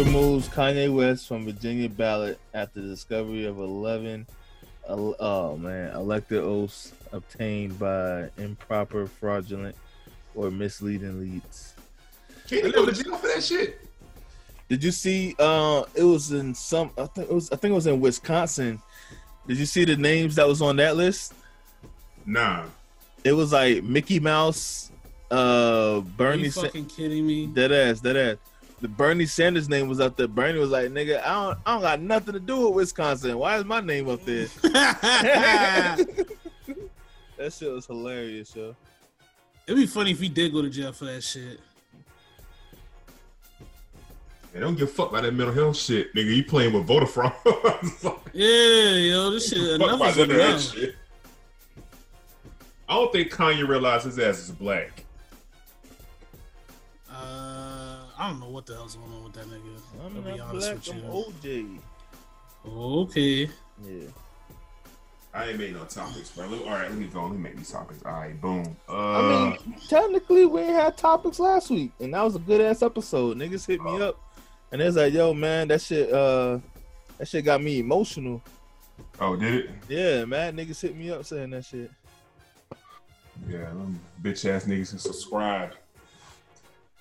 Judge removes Kanye West from Virginia ballot after discovery of 11, oh man, elector oaths obtained by improper, fraudulent, or misleading leads. Can't go to jail for that shit? Did you see? Uh, it was in some. I think it was. I think it was in Wisconsin. Did you see the names that was on that list? Nah. It was like Mickey Mouse, uh, Are Bernie. you Sa- fucking kidding me? Dead ass, dead ass. The Bernie Sanders name was up there. Bernie was like, "Nigga, I don't, I don't got nothing to do with Wisconsin. Why is my name up there?" that shit was hilarious, yo. It'd be funny if he did go to jail for that shit. Man, don't give a fuck about that mental health shit, nigga. You playing with voter fraud. Yeah, yo, this shit Fuck enough is none of that enough. shit. I don't think Kanye realizes his ass is black. I don't know what the hell's going on with that nigga. I'm I'll be not honest black. with you. I'm OJ. Okay. Yeah. I ain't made no topics, bro. All right, let me go. Let me make these topics. All right, boom. Uh, I mean, technically, we ain't had topics last week, and that was a good ass episode. Niggas hit me up, and it's like, "Yo, man, that shit, uh, that shit got me emotional." oh, did it? Yeah, man, niggas hit me up saying that shit. Yeah, bitch ass niggas can subscribe.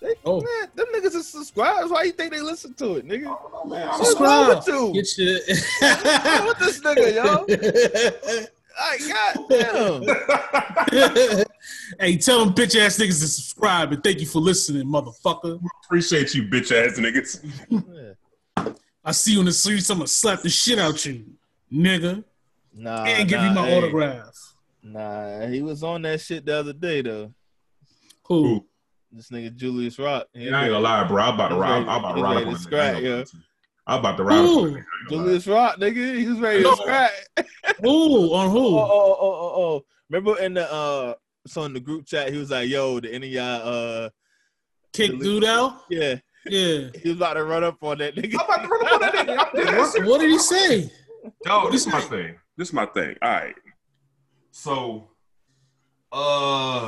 They, Oh. man, them niggas is subscribed. Why you think they listen to it, nigga? Oh man, I'm What's wrong Subscribe. with you? Get your. What this nigga, yo? Like, goddamn. hey, tell them bitch ass niggas to subscribe and thank you for listening, motherfucker. appreciate you, bitch ass niggas. Yeah. I see you in the streets, I'm gonna slap the shit out you, nigga, Nah, and give nah, you my hey. autograph. Nah, he was on that shit the other day though. Who? Who? This nigga Julius Rock. He And I ain't gonna lie, bro. I'm about to He's rob. I'm about to he's rob ready to that scrap. I ain't yeah. gonna lie to you. I'm about to rob Who? nigga. I ain't gonna lie. Julius Rock, nigga, he was ready to scrap. Who? On Oh, who? oh, oh, oh, oh. oh. Remember in the uh so in the group chat, he was like, yo, the any of y'all uh Kick delete- dude out? yeah, Yeah. he was about to run up on that nigga. I'm about to run up on that nigga. I'm dead ass What, what did he say? Yo, this is my thing. This is my thing. All right. So, uh,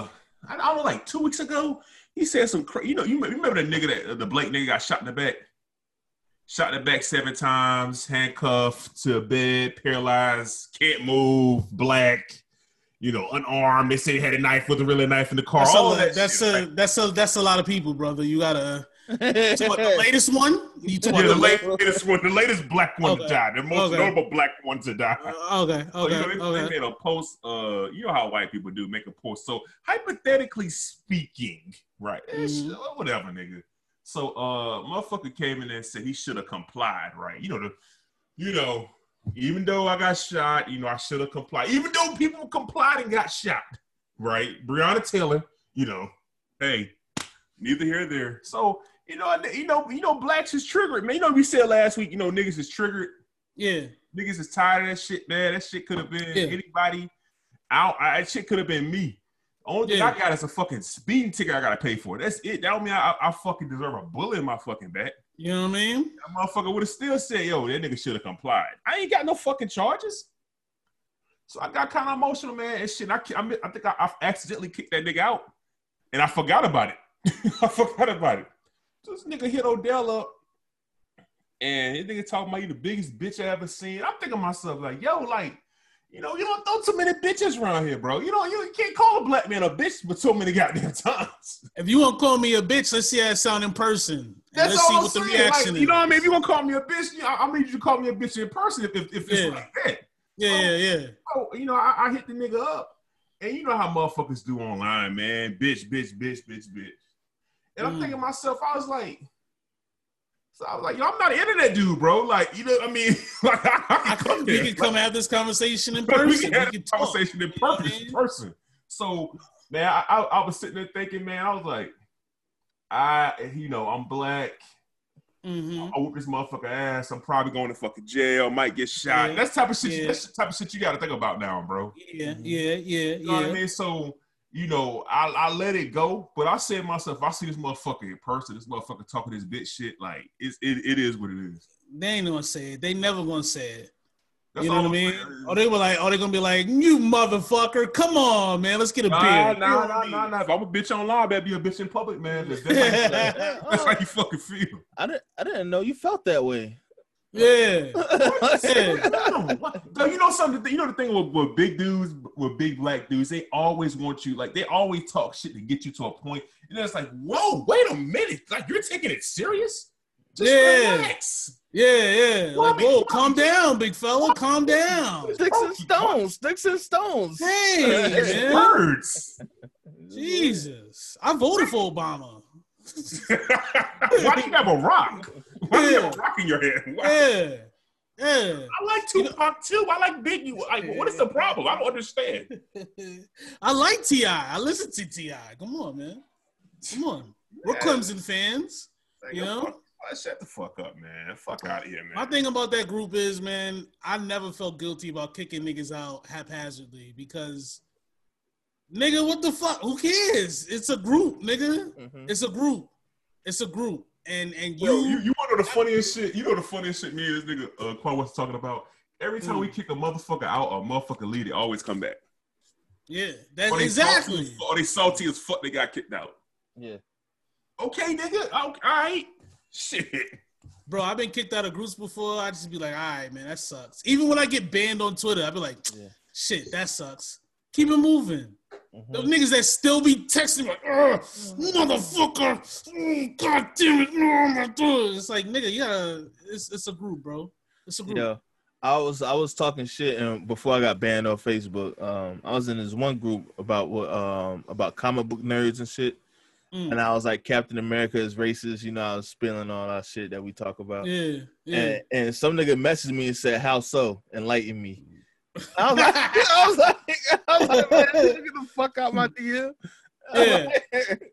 I, I don't know, like two weeks ago, he said some crazy. You know, you remember the nigga that the Blake nigga got shot in the back, shot in the back seven times, handcuffed to a bed, paralyzed, can't move, black. You know, unarmed. They said he had a knife, wasn't really a knife in the car. That's All a, that that's shit. a Like, that's a that's a lot of people, brother. You gotta. You talking the latest one? You talking yeah, the the latest one, the latest black one to die, the most Okay. notable black one to die. Uh, okay, So, you know, they, they made a post. Uh, you know how white people do make a post. So hypothetically speaking, right? eh, Mhm. sh- whatever, nigga. So uh, motherfucker came in there and said he should have complied, right? You know the, you know, even though I got shot, you know I should have complied. Even though people complied and got shot, right? Breonna Taylor, you know, hey, neither here nor there. So. You know, you know, you know, blacks is triggered, man. You know, we said last week, you know, niggas is triggered Yeah, niggas is tired of that shit, man. That shit could have been Yeah. anybody. I, I that shit could have been me. Only thing Yeah. I got is a fucking speeding ticket I gotta pay for. That's it. That don't mean I, I fucking deserve a bullet in my fucking back. you know what I mean. That motherfucker would have still said, yo, that nigga should have complied. I ain't got no fucking charges. So I got kind of emotional, man, and shit. I, I, I think I, I accidentally kicked that nigga out, and I forgot about it. I forgot about it. So this nigga hit Odell up, and this nigga talking about you the biggest bitch I ever seen. I'm thinking myself like, yo, like, you know, you don't throw too many bitches around here, bro. You know, you, can't call a black man a bitch but so many goddamn times. If you want to call me a bitch, let's see how it sound in person. That's let's all see I'm what the saying. reaction like, you know what I mean? If you gonna call me a bitch, you know, I need you to call me a bitch in person if, if, if it's like that. Yeah, yeah, yeah. Oh, you know, I, I hit the nigga up, and you know how motherfuckers do online, man. Bitch, bitch, bitch, bitch, bitch. And I'm Mm. thinking to myself, I was like, so I was like, yo, I'm not an internet dude, bro. Like, you know, I mean, like, I, I I come we can come have this conversation in person. we can have We this can talk. conversation in You know what I purpose, mean? person. So, man, I, I, I was sitting there thinking, man, I was like, I, you know, I'm black. Mhm. I whoop this motherfucker ass. I'm probably going to fucking jail. Might get shot. Yeah. That's the type of shit. Yeah. That's the type of shit you got to think about now, bro. Yeah, yeah, yeah, You know what I mean? So, you know, I, I let it go, but I said to myself, I see this motherfucker in person, this motherfucker talking this bitch shit, like it's, it, it is what it is. They ain't gonna say it. They never gonna say it. That's you know what I mean? saying. Or they were like, oh, they're gonna be like, you motherfucker, come on, man, let's get a Nah, beer. nah, nah, nah, nah. If I'm a bitch online, better be a bitch in public, man. That's, that's, how, you, that's how you fucking feel. I didn't. I didn't know you felt that way. Yeah. No, what? No, you know something. You know the thing with, with big dudes, with big black dudes, they always want you. Like they always talk shit to get you to a point, and then it's like, whoa, wait a minute, like you're taking it serious. Just Yeah. relax. Yeah, yeah. Well, I Like, mean, whoa, well, calm down, big fella. Calm down. Sticks and stones. Sticks and stones. Hey, man. words. Jesus. I voted for Obama. Why do you have a rock? Why do you have a rock in your head? Why? Yeah. Yeah. I like Tupac too. I like Biggie. Like, what is the problem? I don't understand. I like Ti. I listen to Ti. Come on, man. Come on. We're Yeah. Clemson fans. Like, You know? fuck- shut the fuck up, man. Fuck out of here, man. My thing about that group is, man, I never felt guilty about kicking niggas out haphazardly because, nigga, what the fuck? Who cares? It's a group, nigga. Mhm. It's a group. It's a group. And and you, Yo, you, you want to know the funniest shit? You know the funniest shit me and this nigga uh, Quan was talking about? Every time we kick a motherfucker out, a motherfucker lead, they always come back. yeah, that's Or they exactly. Salty, or they salty as fuck, they got kicked out. Yeah. Okay, nigga. Okay, all right. Shit. Bro, I've been kicked out of groups before. I just be like, all right, man, that sucks. Even when I get banned on Twitter, I be like, Yeah. shit, that sucks. Keep it moving. Mhm. Those niggas that still be texting like, "Ugh, motherfucker, Mm, god damn it, oh my god. It's like, nigga, yeah, it's, it's a group, bro. It's a group. Yeah. I was I was talking shit and before I got banned off Facebook. Um, I was in this one group about what um about comic book nerds and shit, Mm. and I was like Captain America is racist. You know, I was spilling all that shit that we talk about. Yeah, yeah. And, and some nigga messaged me and said, "How so? Enlighten me." I was like, I was like, I was like, man, get the fuck out my DM. Yeah.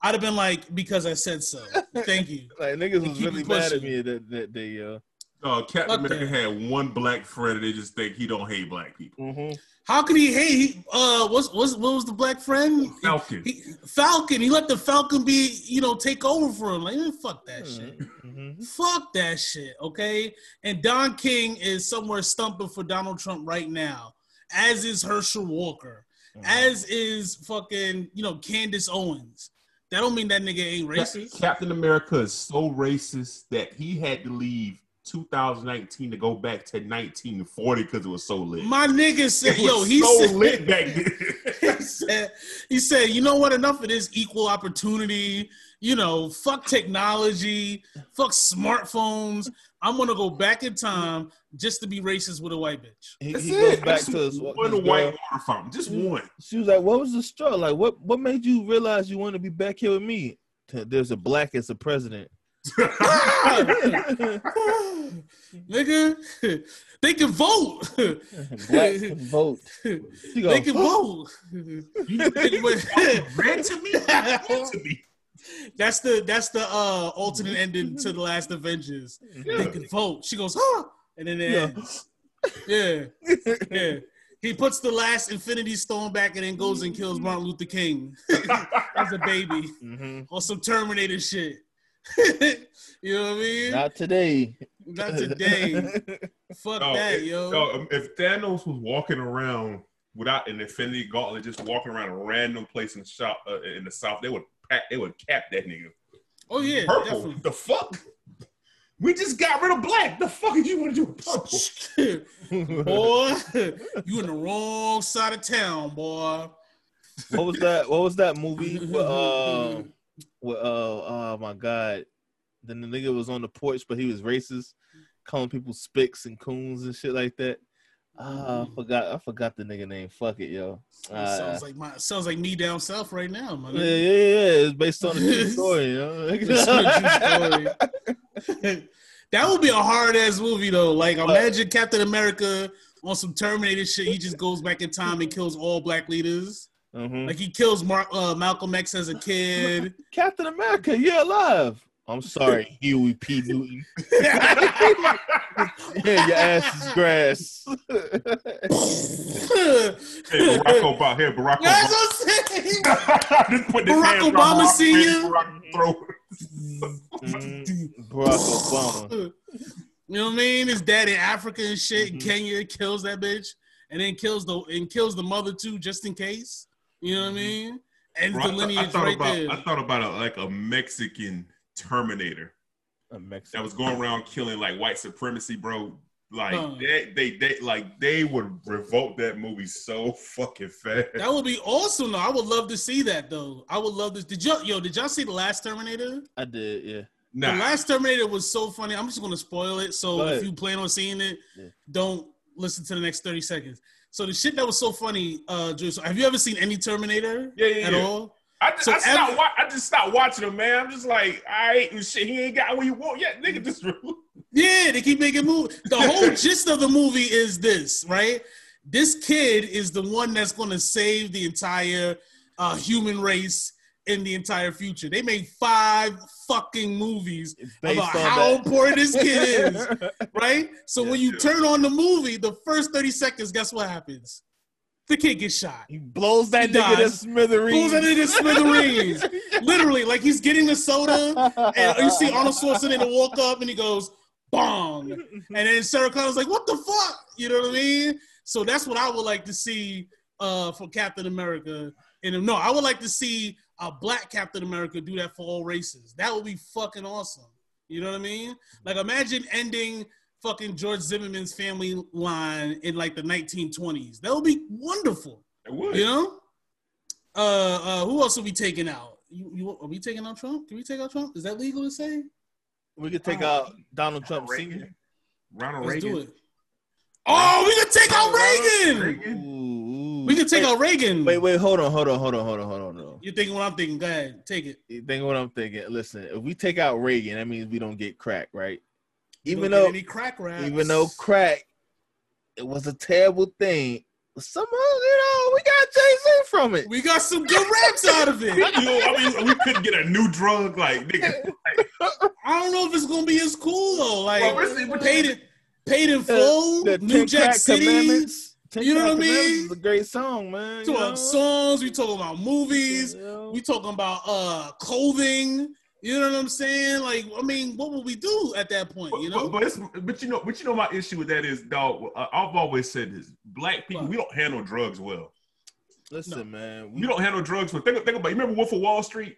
I'd have been like, because I said so. Thank you. like niggas was really mad at me that that day, yo. Uh, Captain Fuck America that. had one black friend, and they just think he don't hate black people. Mm-hmm. How could he hate? He, uh, what's, what's, what was the black friend? Falcon. He, Falcon. He let the Falcon be, you know, take over for him. Like, fuck that shit. Mm-hmm. Fuck that shit, okay? And Don King is somewhere stumping for Donald Trump right now, as is Herschel Walker, Mm-hmm. as is fucking, you know, Candace Owens. That don't mean that nigga ain't racist. Captain America is so racist that he had to leave 2019 to go back to 1940 because it was so lit. My nigga said, It was yo, he so said, lit back then. he said, he said, you know what? Enough of this equal opportunity. You know, fuck technology, fuck smartphones. I'm gonna go back in time just to be racist with a white bitch. He, That's he goes it. back Just to his, one his white girl. water fountain, just one. She was like, "What was the struggle? Like, what what made you realize you want to be back here with me? There's a black as a president." Nigga, they can vote. black can vote. She they can vote. Red to me, red to me. that's the that's the uh alternate ending to the last Avengers. They can vote. She goes, huh? And then it Yeah. ends. Yeah, yeah. He puts the last Infinity Stone back and then goes and kills Martin Luther King as a baby hmm or some Terminator shit. you know what I mean? Not today. Not today. Fuck No, that, it- yo. no, um, if Thanos was walking around without an Infinity Gauntlet, just walking around a random place in the shop uh, in the South, they would pack, they would cap that nigga. oh yeah, Purple. definitely. The fuck? We just got rid of black. The fuck did you want to do with purple? boy, you in the wrong side of town, boy. what was that? What was that movie? With, with, uh, oh my god, then the nigga was on the porch, but he was racist, calling people spicks and coons and shit like that. Ah, I forgot. I forgot the nigga name. Fuck it, yo. Uh, sounds like my sounds like me down south right now, man. yeah, yeah, yeah. It's based on a true story, you know. that would be a hard ass movie though. Like imagine Captain America on some Terminator shit. He just goes back in time and kills all black leaders. Mhm. Like he kills Mar- uh, Malcolm X as a kid. Captain America, you're alive. I'm sorry, Huey P. Newton. Yeah, your ass is grass. Hey, Barack Obama. Here, Barack That's Obama. what I'm saying. Put Barack Obama Barack, Senior? Barack throat. Barack Obama. You know what I mean? His dad in Africa and shit, in Mhm. Kenya kills that bitch, and then kills the and kills the mother too, just in case. You know what I mm-hmm. mean? And Bro, the I, thought, I thought right about there. I thought about a, like a Mexican Terminator A Mexican. that was going around killing like white supremacy, bro. Like Huh. they, they they like they would revolt that movie so fucking fast. That would be awesome though. I would love to see that though. I would love this. Did y'all, yo, did y'all see the last Terminator? I did, yeah. Nah, The last Terminator was so funny. I'm just gonna spoil it. So Go if you plan on seeing it, Yeah. don't listen to the next 30 seconds. So the shit that was so funny, uh Drew, so have you ever seen any Terminator Yeah, yeah, at yeah. all? I just, So I, stopped every- wa- I just stopped watching him, man. I'm just like, all right, and shit, he ain't got what you want yet, nigga. Just Yeah, they keep making movies. The whole gist of the movie is this, right? This kid is the one that's going to save the entire uh, human race in the entire future. They made five fucking movies about how that. important this kid is, right? So when you Yeah. turn on the movie, the first 30 seconds, guess what happens? The kid gets shot. He blows that He nigga to smithereens. Pulls it into smithereens. Literally, like he's getting the soda, and you see Arnold Schwarzenegger walk up and he goes, bong. And then Sarah Connor's like, what the fuck? You know what I mean? So that's what I would like to see uh, for Captain America. And no, I would like to see a black Captain America do that for all races. That would be fucking awesome. You know what I mean? Like imagine ending fucking George Zimmerman's family line in like the 1920s. That would be wonderful. It would. You know? Uh, uh, who else are we taking out? You, you, are we taking out Trump? Can we take out Trump? Is that legal to say? we could take out Donald Trump Sr. Ronald Let's Reagan. do it. Oh, we could take out Reagan. Reagan. Ooh, ooh. We could take Wait, out Reagan. Wait, wait, hold on, hold on, hold on, hold on, hold on. Hold. You're thinking what I'm thinking. Go ahead, take it. You think what I'm thinking? Listen, if we take out Reagan, that means we don't get crack, right? We Even don't get though, any crack raps. even though crack, it was a terrible thing. Somehow, you know, we got Jay Z from it. we got some good raps out of it. You know, I mean, we couldn't get a new drug, like nigga. I don't know if it's gonna be as cool though. Like Well, paid in paid in full, The New Jack Crack City. Commandments. Ten You know what I mean? It's a great song, man. We you talking about songs. We talking about movies. You? We talking about uh clothing. You know what I'm saying? Like, I mean, what would we do at that point? You know? But, but, it's, but you know, but you know, my issue with that is, dog. uh, I've always said this: black people, What? we don't handle drugs well. Listen, man. We, We don't handle drugs well. Think, think about. You remember Wolf of Wall Street?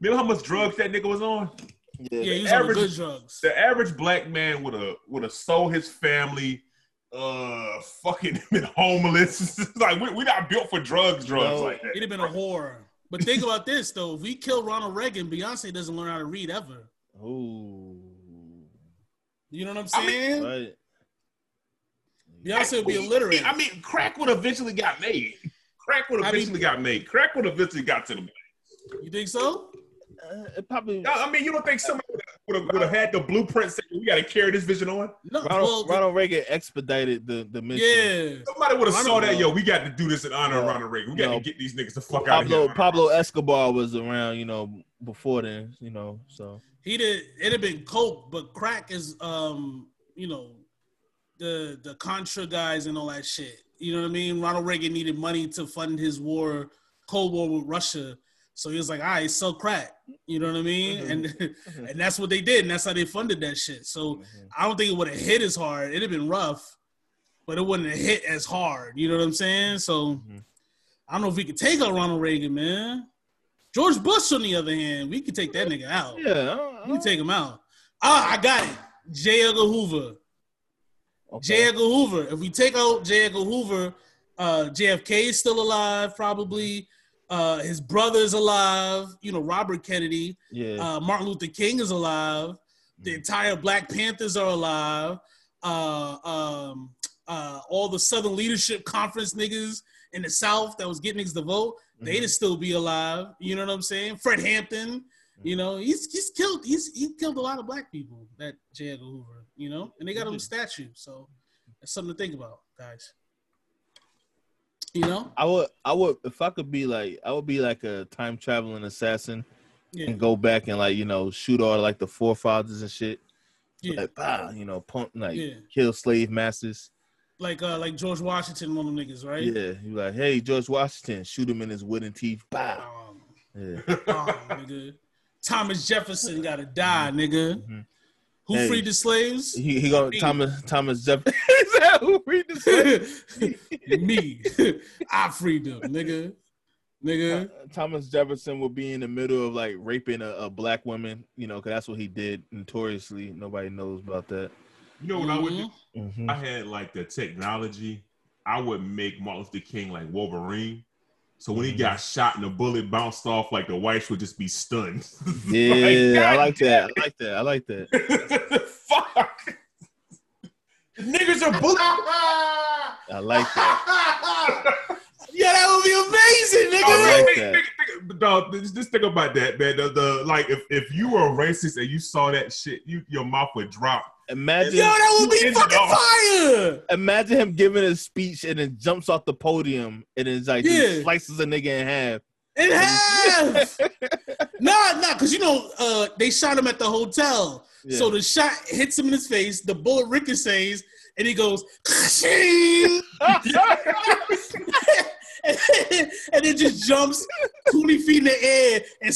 Remember how much drugs that nigga was on? yeah, yeah, the he was on average- good drugs. The average black man would have would have sold his family, uh, fucking been homeless. like we we not built for drugs, drugs No. like that. He'd have been a whore. But think about this though: if we kill Ronald Reagan, Beyonce doesn't learn how to read ever. Ooh. You know what I'm I mean- saying? Right. Beyonce would be I mean- illiterate. I mean, crack would eventually got made. Crack would I mean- eventually got made. Crack would eventually got to the. You think so? Uh, it probably I mean, you don't think somebody would have, would have had the blueprint saying we got to carry this vision on? No. Ronald, well, Ronald Reagan expedited the the mission. yeah. Somebody would have saw Ronald- that. Yo, we got to do this in honor of Ronald Reagan. We got to get these niggas the fuck out of Pablo here. Pablo Escobar was around, you know, before then, you know. So He did. It'd have been coke, but crack is, um, you know, the the Contra guys and all that shit. You know what I mean? Ronald Reagan needed money to fund his war, Cold War with Russia. So he was like, "All right, sell crack." You know what I mean? Mhm. And and that's what they did, and that's how they funded that shit. So I don't think it would have hit as hard. It'd have been rough, but it wouldn't have hit as hard. You know what I'm saying? So Mhm. I don't know if we could take out Ronald Reagan, man. George Bush, on the other hand, we could take that nigga out. yeah, I- We take him out. Ah, I got it. J. Edgar Hoover. okay. J. Edgar Hoover. If we take out J. Edgar Hoover, uh, JFK is still alive, probably. Uh, his brother is alive. You know, Robert Kennedy. yeah, Uh, Martin Luther King is alive. The entire Black Panthers are alive. Uh, um, uh, all the Southern Leadership Conference niggas in the South that was getting niggas to vote, they'd Mhm. still be alive. You know what I'm saying? Fred Hampton. You know, he's he's killed he's he killed a lot of black people. That J. Edgar Hoover. You know, and they got him a statue. So that's something to think about, guys. You know? I would, I would, if I could be like, I would be like a time traveling assassin Yeah. and go back and like, you know, shoot all like the forefathers and shit, Yeah. like, bah, you know, pump, like, Yeah. kill slave masters. Like uh like George Washington, one of them niggas, right? Yeah, you like, hey, George Washington, shoot him in his wooden teeth. Bah. Um, Yeah. nigga. Thomas Jefferson gotta die, nigga. Mhm. Who Hey. freed the slaves? He he Me. Thomas Thomas Jefferson. Is that who read this? Me. I freed them, nigga. Nigga. Thomas Jefferson will be in the middle of like raping a, a black woman, you know, because that's what he did notoriously. Nobody knows about that. You know what I would do? Mhm. Mhm. I had like the technology. I would make Martin Luther King like Wolverine. So when he Mhm. got shot and the bullet bounced off, like the whites would just be stunned. Yeah, I like that. I like that. I like that. Fuck. Niggas are bullet. I like that. Yeah, that would be amazing, nigga. I like that. think- think- dog, just just think about that, man. The, the like, if, if you were a racist and you saw that shit, you your mouth would drop. Imagine, Yo, that would be fucking fire. imagine him giving a speech and then jumps off the podium and it's like Yeah. slices a nigga in half. In half. nah, nah, because you know, uh, they shot him at the hotel. Yeah. So the shot hits him in his face, the bullet ricochets, and he goes! and it just jumps 20 feet in the air and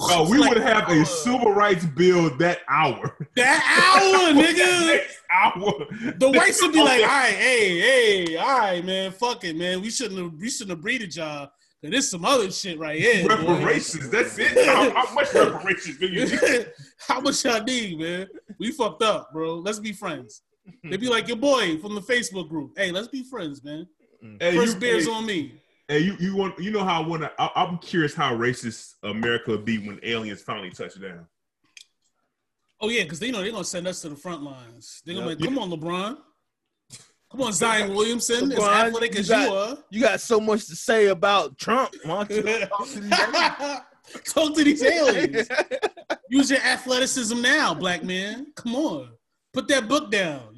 Oh, we like, would have a uh, civil rights bill that hour. that hour, nigga. Hour. The whites would be like, all right, hey, hey, all right, man, fuck it, man. We shouldn't have we shouldn't have breeded y'all. Cause there's some other shit right here. boy. reparations. That's it. How, how much reparations do you need? How much y'all need, man? We fucked up, bro. Let's be friends. They'd be like your boy from the Facebook group. Hey, let's be friends, man. Mm. Hey, First you, beer's hey, on me. Hey, you, you want you know how I want to? I'm curious how racist America would be when aliens finally touch down. Oh yeah, because they know they're gonna send us to the front lines. They're gonna Yep. be like, come on, LeBron. Come on, Zion Williamson, as LeBron, athletic you as got- you are. You got so much to say about Trump. Why don't you talk to these aliens? Talk to these aliens. Use your athleticism now, black man. Come on. Put that book down.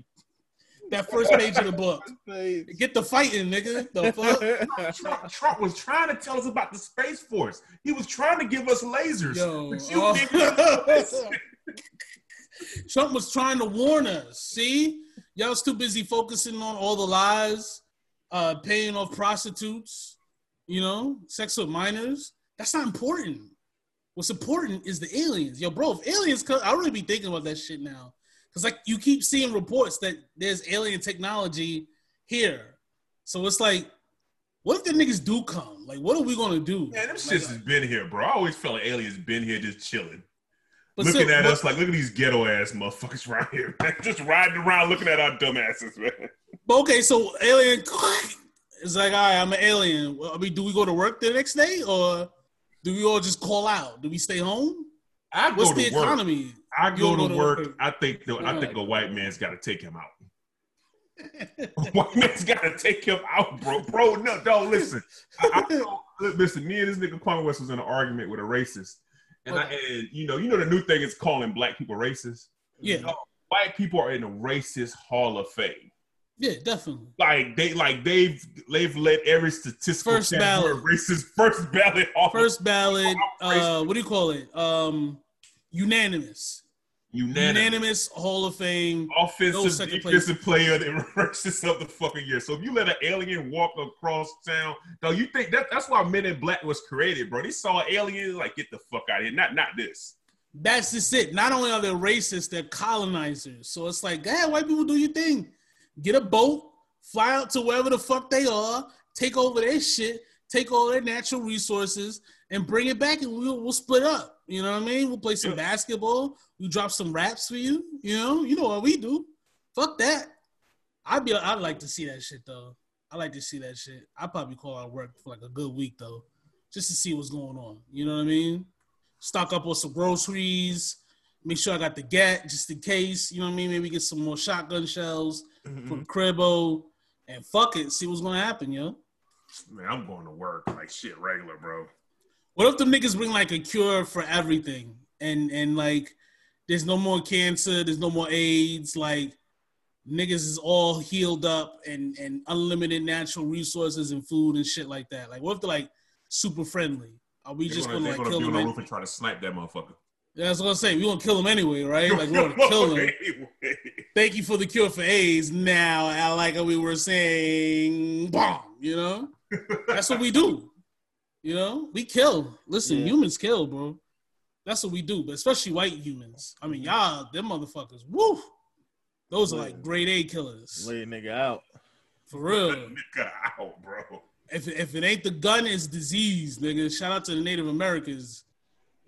That first page of the book. Get the fighting, nigga. The fuck? Trump, Trump was trying to tell us about the space force. He was trying to give us lasers. Yo, But you oh. Trump was trying to warn us. See? Y'all was too busy focusing on all the lies, uh, paying off prostitutes, you know, sex with minors. That's not important. What's important is the aliens. Yo, bro, if aliens come, I really be thinking about that shit now. Cause like you keep seeing reports that there's alien technology here. So it's like, what if the niggas do come? Like, what are we gonna do? Man, them Like, shits has been here, bro. I always felt like aliens been here just chilling. looking still- at but- us like, look at these ghetto ass motherfuckers right here, man. Just riding around looking at our dumb asses, man. But okay, so alien is like, all right, I'm an alien. Well, I mean, do we go to work the next day or do we all just call out? Do we stay home? I What's the work. I go to work. I think the, I think a white man's got to take him out. white man's got to take him out, bro. Bro, no, don't listen. I, I know- listen, me and this nigga Kwame West was in an argument with a racist, and, I, and you know, you know, the new thing is calling black people racist. Yeah, No, white people are in the racist hall of fame. yeah, definitely. Like they, like they've they've led every statistical First ballot. racist first ballot hall. First ballot, uh, what do you call it? Um, unanimous. Unanimous. Unanimous Hall of Fame. No offensive, second defensive player that versus of the fucking year. So if you let an alien walk across town, though, you think that that's why Men in Black was created, bro. They saw an alien like get the fuck out of here. Not not this. That's just it. Not only are they racist, they're colonizers. So it's like, yeah, white people do your thing. Get a boat, fly out to wherever the fuck they are, take over their shit, take all their natural resources, and bring it back, and we'll, we'll split up. You know what I mean? We'll play some basketball. We drop some raps for you. You know, you know what we do. Fuck that. I'd be. I'd like to see that shit though. I like to see that shit. I probably call out work for like a good week though, just to see what's going on. You know what I mean? Stock up on some groceries. Make sure I got the gat just in case. You know what I mean? Maybe get some more shotgun shells mm-hmm. for the cribbo. And fuck it, see what's gonna happen, yo. Man, I'm going to work like shit regular, bro. What if the niggas bring like a cure for everything, and and like there's no more cancer, there's no more AIDS, like niggas is all healed up and and unlimited natural resources and food and shit like that. Like what if they're like super friendly? Are we They're just gonna, gonna, like gonna kill be on them? the roof and try to snipe that motherfucker. That's what I'm saying. We gonna kill them anyway, right? Like we're gonna kill them. Thank you for the cure for AIDS. Now, I like how we were saying, bomb. You know, that's what we do. You know, we kill. Listen, Yeah. humans kill, bro. That's what we do, but especially white humans. I mean, y'all, them motherfuckers, woo. Those are like grade A killers. Lay a nigga out. For real. Nigga out, bro. If, if it ain't the gun, it's disease, nigga. Shout out to the Native Americans.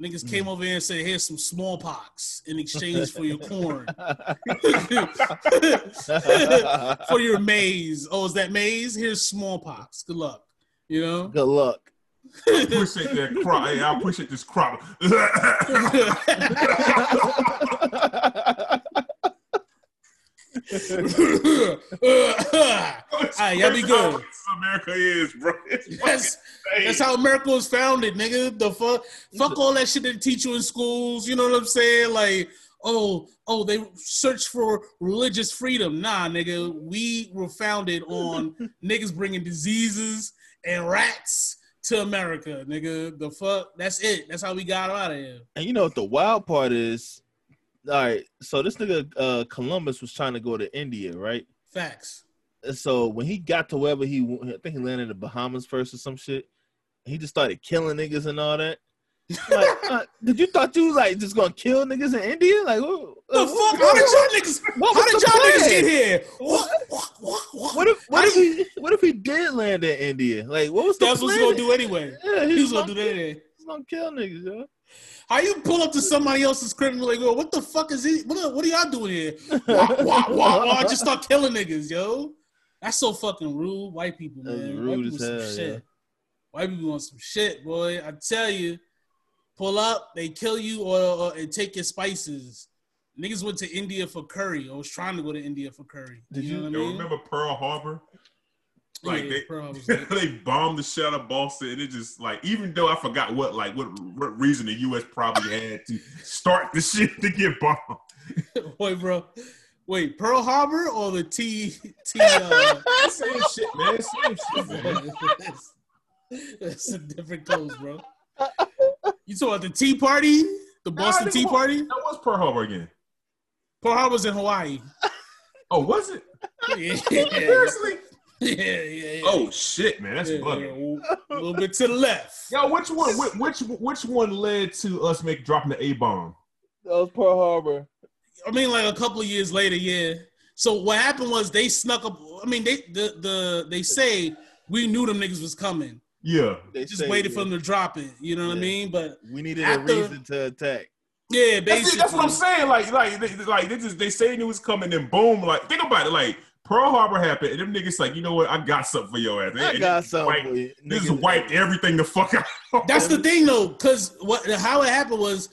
Niggas came mm. over here and said, here's some smallpox in exchange for your corn. for your maize. Oh, is that maize? Here's smallpox. Good luck. You know? Good luck. I appreciate that crop. Hey, I appreciate this crop. Alright, y'all be good. That's how America is, bro. That's, that's how America was founded, nigga. The fuck, fuck all that shit they teach you in schools. You know what I'm saying? Like, oh, oh, they search for religious freedom. Nah, nigga, we were founded on niggas bringing diseases and rats to America, nigga. The fuck, that's it. That's how we got out of here. And you know what the wild part is? All right, so this nigga uh, Columbus was trying to go to India, right? Facts. And so when he got to wherever he, I think he landed in the Bahamas first or some shit. He just started killing niggas and all that. Like, uh, did you thought you was like just gonna kill niggas in India? Like, what, The fuck? How did y'all niggas? what How did y'all niggas get here? What? What? What? What? If what if he what if he did land in India? Like, what was the That's what he's gonna do anyway. Yeah, He he was was gonna do that. Anyway. He's gonna kill niggas, yo. How you pull up to somebody else's crib and like, "Yo, what the fuck is he? What, what are y'all doing here?" Wah, wah, wah, wah, just start killing niggas, yo. That's so fucking rude. White people, That's man. rude White as people some hell, shit. yeah. White people want some shit, boy. I tell you, pull up, they kill you or, or and take your spices. Niggas went to India for curry. I was trying to go to India for curry. Did you know you- what Yo, I mean? remember Pearl Harbor? Like Yeah, they, Pearl Harbor was lit. they bombed the shit out of Boston, and it just like even though I forgot what like what, what reason the U.S. probably had to start the shit to get bombed. Wait, bro. Wait, Pearl Harbor or the T T? Uh, Same shit, man. Same shit, man. That's a different coast, bro. You talking about the Tea Party, the Boston Nah, Tea nigga, Party? That was Pearl Harbor again. Pearl Harbor's in Hawaii. Oh, was it? Yeah, Seriously? yeah, yeah. yeah. Oh shit, man, that's Yeah, bugging. yeah. A little bit to the left. Yo, which one? Which which which one led to us make dropping the A bomb? That was Pearl Harbor. I mean, like a couple of years later, yeah. So what happened was they snuck up. I mean, they the the they say we knew them niggas was coming. Yeah, They Just say, waited for them to drop it. You know what I mean? But We needed After- a reason to attack. yeah, that's, basically, it, that's what I'm saying. Like like they, like they just they say it was coming, and boom, like think about it. Like Pearl Harbor happened, and them niggas like, you know what? I got something for your ass. I And got something Wiped, you. this Niggas- wiped everything the fuck out. That's the thing though, because what how it happened was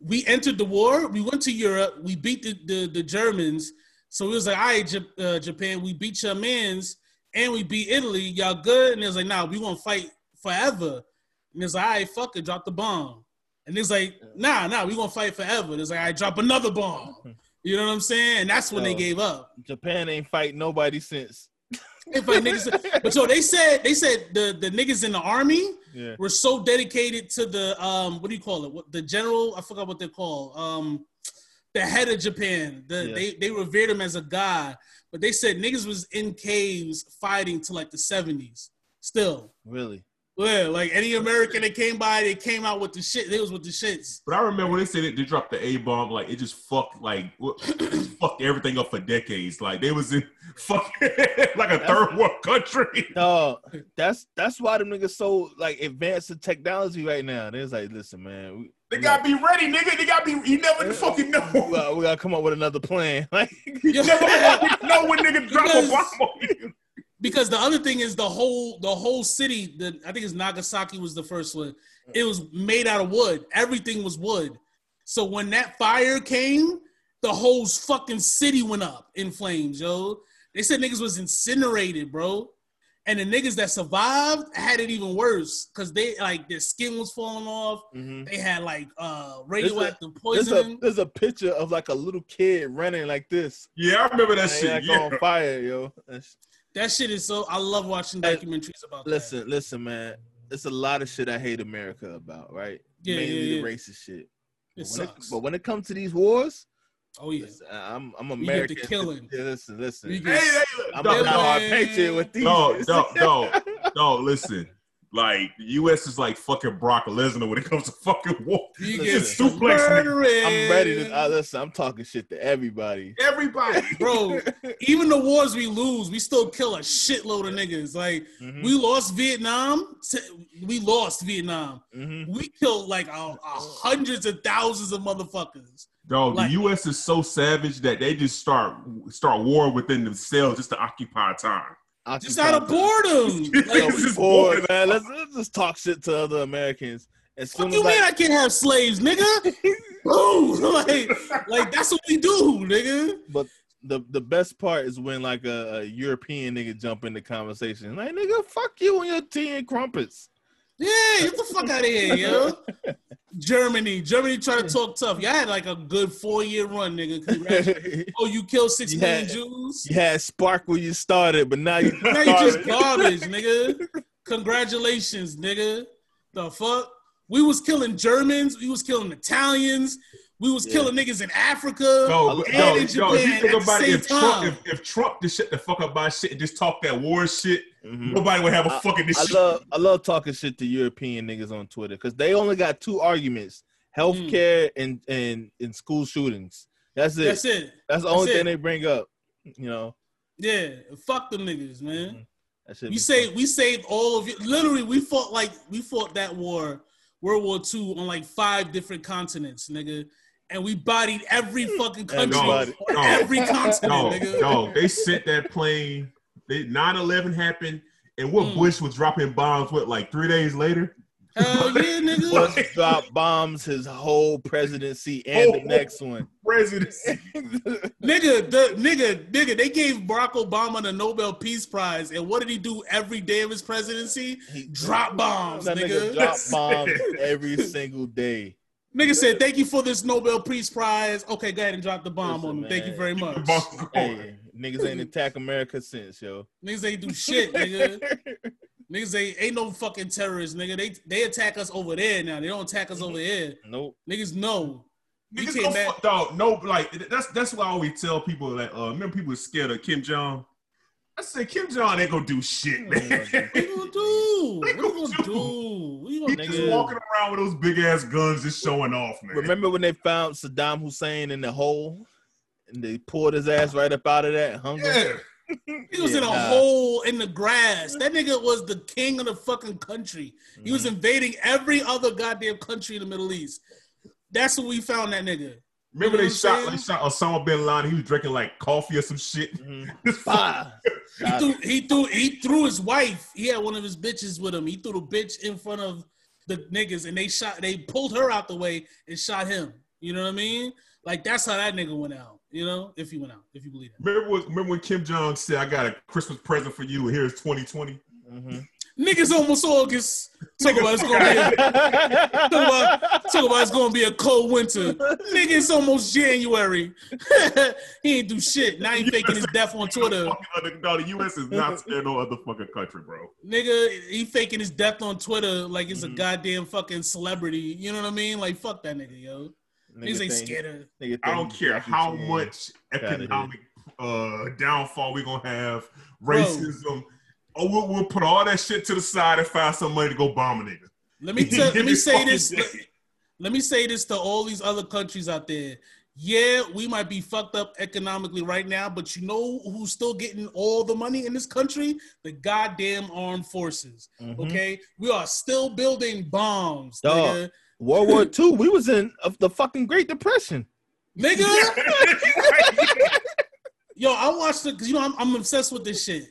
we entered the war, we went to Europe, we beat the the, the Germans. So it was like, all right, Jap- uh, Japan, we beat your mans and we beat Italy. Y'all good? And it was like, nah, we gonna fight forever. And it's like, all right, fuck it, drop the bomb. And it's like, nah, nah, we gonna fight forever. And it's like, I right, drop another bomb. You know what I'm saying? And that's when they gave up. Japan ain't fight nobody since. They fight niggas. But so they said they said the, the niggas in the army Yeah. were so dedicated to the um what do you call it? What the general? I forgot what they're called. Um, the head of Japan. The Yeah. they they revered him as a god, but they said niggas was in caves fighting to like the seventies. Still, Really. Yeah, like any American that came by, they came out with the shit. They was with the shits. But I remember when they said it, they dropped the A bomb, like it just fucked like just fucked everything up for decades. Like they was in fuck like a third world country. No, that's that's why them niggas so like advanced in technology right now. They was like, listen, man, we, They gotta be ready, nigga. They gotta be. You never fucking we know. gotta, we gotta come up with another plan. Like, You never know when nigga drop a bomb on you. Because the other thing is the whole the whole city the i think it's nagasaki was the first one it was made out of wood everything was wood so when that fire came the whole fucking city went up in flames yo they said niggas was incinerated bro and the niggas that survived had it even worse because they like their skin was falling off mhm. they had like uh radioactive there's a poisoning there's a picture of like a little kid running like this, Yeah, I remember that like, shit. like Yeah. on fire, yo. That's- that shit is so i love watching documentaries about listen, listen, man. It's a lot of shit I hate America about, right? Yeah, Mainly yeah, yeah. the racist shit. it But when it, sucks but when it comes to these wars, oh yeah listen, I'm I'm American. We get American. the killing. Yeah, listen, listen. We Hey, get- hey, I'm dog, a Yeah, hard man. patriot with these. dog, shits. dog, dog, dog, listen. Like the U.S. is like fucking Brock Lesnar when it comes to fucking war. You Listen, get Just suplex I'm ready to. Uh, listen, I'm talking shit to everybody. Everybody. Bro, even the wars we lose, we still kill a shitload of niggas. Like Mhm, we lost Vietnam, to- we lost Vietnam. mhm. We killed like a, a hundreds of thousands of motherfuckers. Dog, Like- the U.S. is so savage that they just start start war within themselves just to occupy time. Just out of boredom. Yo, Yo, Like, we we just bored, bored. man. Let's, let's just talk shit to other Americans. As soon what as you mean I can't have slaves, nigga? Boom. like, like that's what we do, nigga. but the the best part is when like a, a European nigga jump in the conversation. Like nigga, fuck you and your tea and crumpets. Yeah, get the fuck out of here, yo. Germany, Germany try to talk tough. Y'all had like a good four year run, nigga. Oh, you killed six You million had- Jews. you had spark when you started, but now you Now you just garbage, nigga. Congratulations, nigga. The fuck? We was killing Germans. We was killing Italians. We was Yeah. killing niggas in Africa. Yo, And yo, in yo, if Japan you think at the about it, same if Trump, time. if, if Trump just shut the fuck up about shit and just talk that war shit, Mhm. nobody would have a I- fucking this I love I love talking shit to European niggas on Twitter because they only got two arguments: healthcare and and and school shootings. That's it. Mm. That's it. That's the only That's thing it. they bring up. You know. Yeah. Fuck them niggas, man. That shit We be saved we saved all of it. Literally, we fought like we fought that war, World War II, on like five different continents, nigga. And we bodied every fucking country Everybody. on No. every continent, No, nigga. no, they sent that plane. They 9-11 happened, and what Mm. Bush was dropping bombs what like three days later. Hell yeah, nigga. Bush dropped bombs his whole presidency and the next one. Presidency. Nigga, the nigga, nigga, they gave Barack Obama the Nobel Peace Prize, and what did he do every day of his presidency? He Drop bombs, That nigga. nigga dropped bombs every single day. Nigga said, "Thank you for this Nobel Peace Prize." Okay, go ahead and drop the bomb Listen, on him. Thank you very much. Hey, niggas ain't attack America since, yo. Niggas ain't do shit, nigga. Niggas ain't, ain't no fucking terrorists, nigga. They they attack us over there now. They don't attack us over here. nope. Niggas know. Niggas go back- fuck dog. No, like that's that's why I always tell people like, uh, remember people are scared of Kim Jong. I said Kim Jong ain't gonna do shit, man. What you gonna do? What What you gonna gonna do? What you He gonna just walking around with those big ass guns, just showing off, man. Remember when they found Saddam Hussein in the hole? And they pulled his ass right up out of that hunger? Yeah, He was Yeah, in a nah. hole in the grass. That nigga was the king of the fucking country. He was Mm-hmm. invading every other goddamn country in the Middle East. That's when we found that nigga. Remember You know they what shot I'm they saying? shot Osama bin Laden. He was drinking like coffee or some shit. Mhm. This Fire. He threw, he threw he threw his wife. He had one of his bitches with him. He threw the bitch in front of the niggas and they shot they pulled her out the way and shot him. You know what I mean? Like that's how that nigga went out. You know, if he went out, if you believe that. Remember, when, remember when Kim Jong said, "I got a Christmas present for you, here's 2020." Mhm. Niggas almost August. Talk about it's gonna be a, talk about, talk about it's gonna be a cold winter. Nigga, it's almost January. he ain't do shit. Now he faking his death on Twitter. No, the U.S. is not scared no other fucking country, bro. Nigga, he faking his death on Twitter like it's a Mhm. goddamn fucking celebrity. You know what I mean? Like fuck that nigga, yo. Nigga Niggas ain't think- scared of. nigga I don't care how much economic uh, downfall we're gonna have, racism. Oh, we'll, we'll put all that shit to the side and find some money to go bomb a nigga. Let me tell, let me me say this. day. Let me say this to all these other countries out there. Yeah, we might be fucked up economically right now, but you know who's still getting all the money in this country? The goddamn armed forces. Mhm. Okay, we are still building bombs, Dog. nigga. World War II, we was in of the fucking Great Depression. Nigga, yo, I watched it because you know I'm, I'm obsessed with this shit.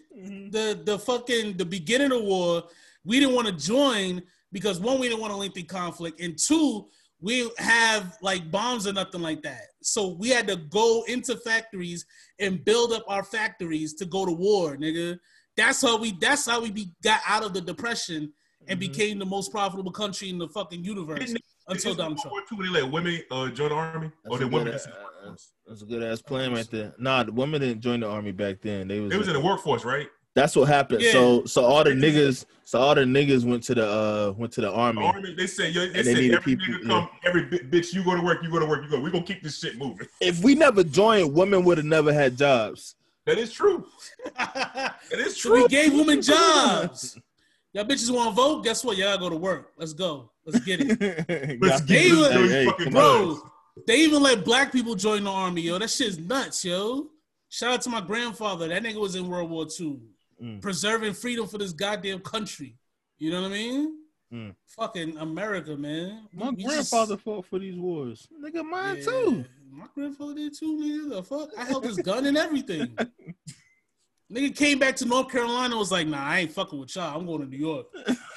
The the fucking the beginning of the war, we didn't want to join because one, we didn't want a lengthy conflict, and two, we have like bombs or nothing like that. So we had to go into factories and build up our factories to go to war, nigga. That's how we. That's how we be, got out of the depression and Mhm. became the most profitable country in the fucking universe until Donald Trump. World II, when they let women uh, join the army, That's or a the women good, just- uh, that's a good ass plan right there. Nah, the women didn't join the army back then. They was, they was in the workforce, right? that's what happened. Yeah. So so all the niggas so all the niggas went to the uh went to the The army. army, they said, yo, they, And they said needed every people- nigga come, every bitch, you go to work, you go to work, you go. We gonna keep this shit moving. If we never joined, women would have never had jobs. That is true. That is true. we gave women jobs. Y'all bitches want to vote? Guess what? Y'all gotta go to work. Let's go. Let's get it. Let's Got- get Hey, this hey, hey, fucking Bro, they even let black people join the army, yo. That shit's nuts, yo. Shout out to my grandfather. That nigga was in World War II, Mm. preserving freedom for this goddamn country. You know what I mean? Mm. Fucking America, man. My We just- grandfather fought for these wars. Nigga, mine Yeah, too. My grandfather did too, nigga. The fuck? I held his gun and everything. nigga came back to North Carolina was like, nah, I ain't fucking with y'all. I'm going to New York.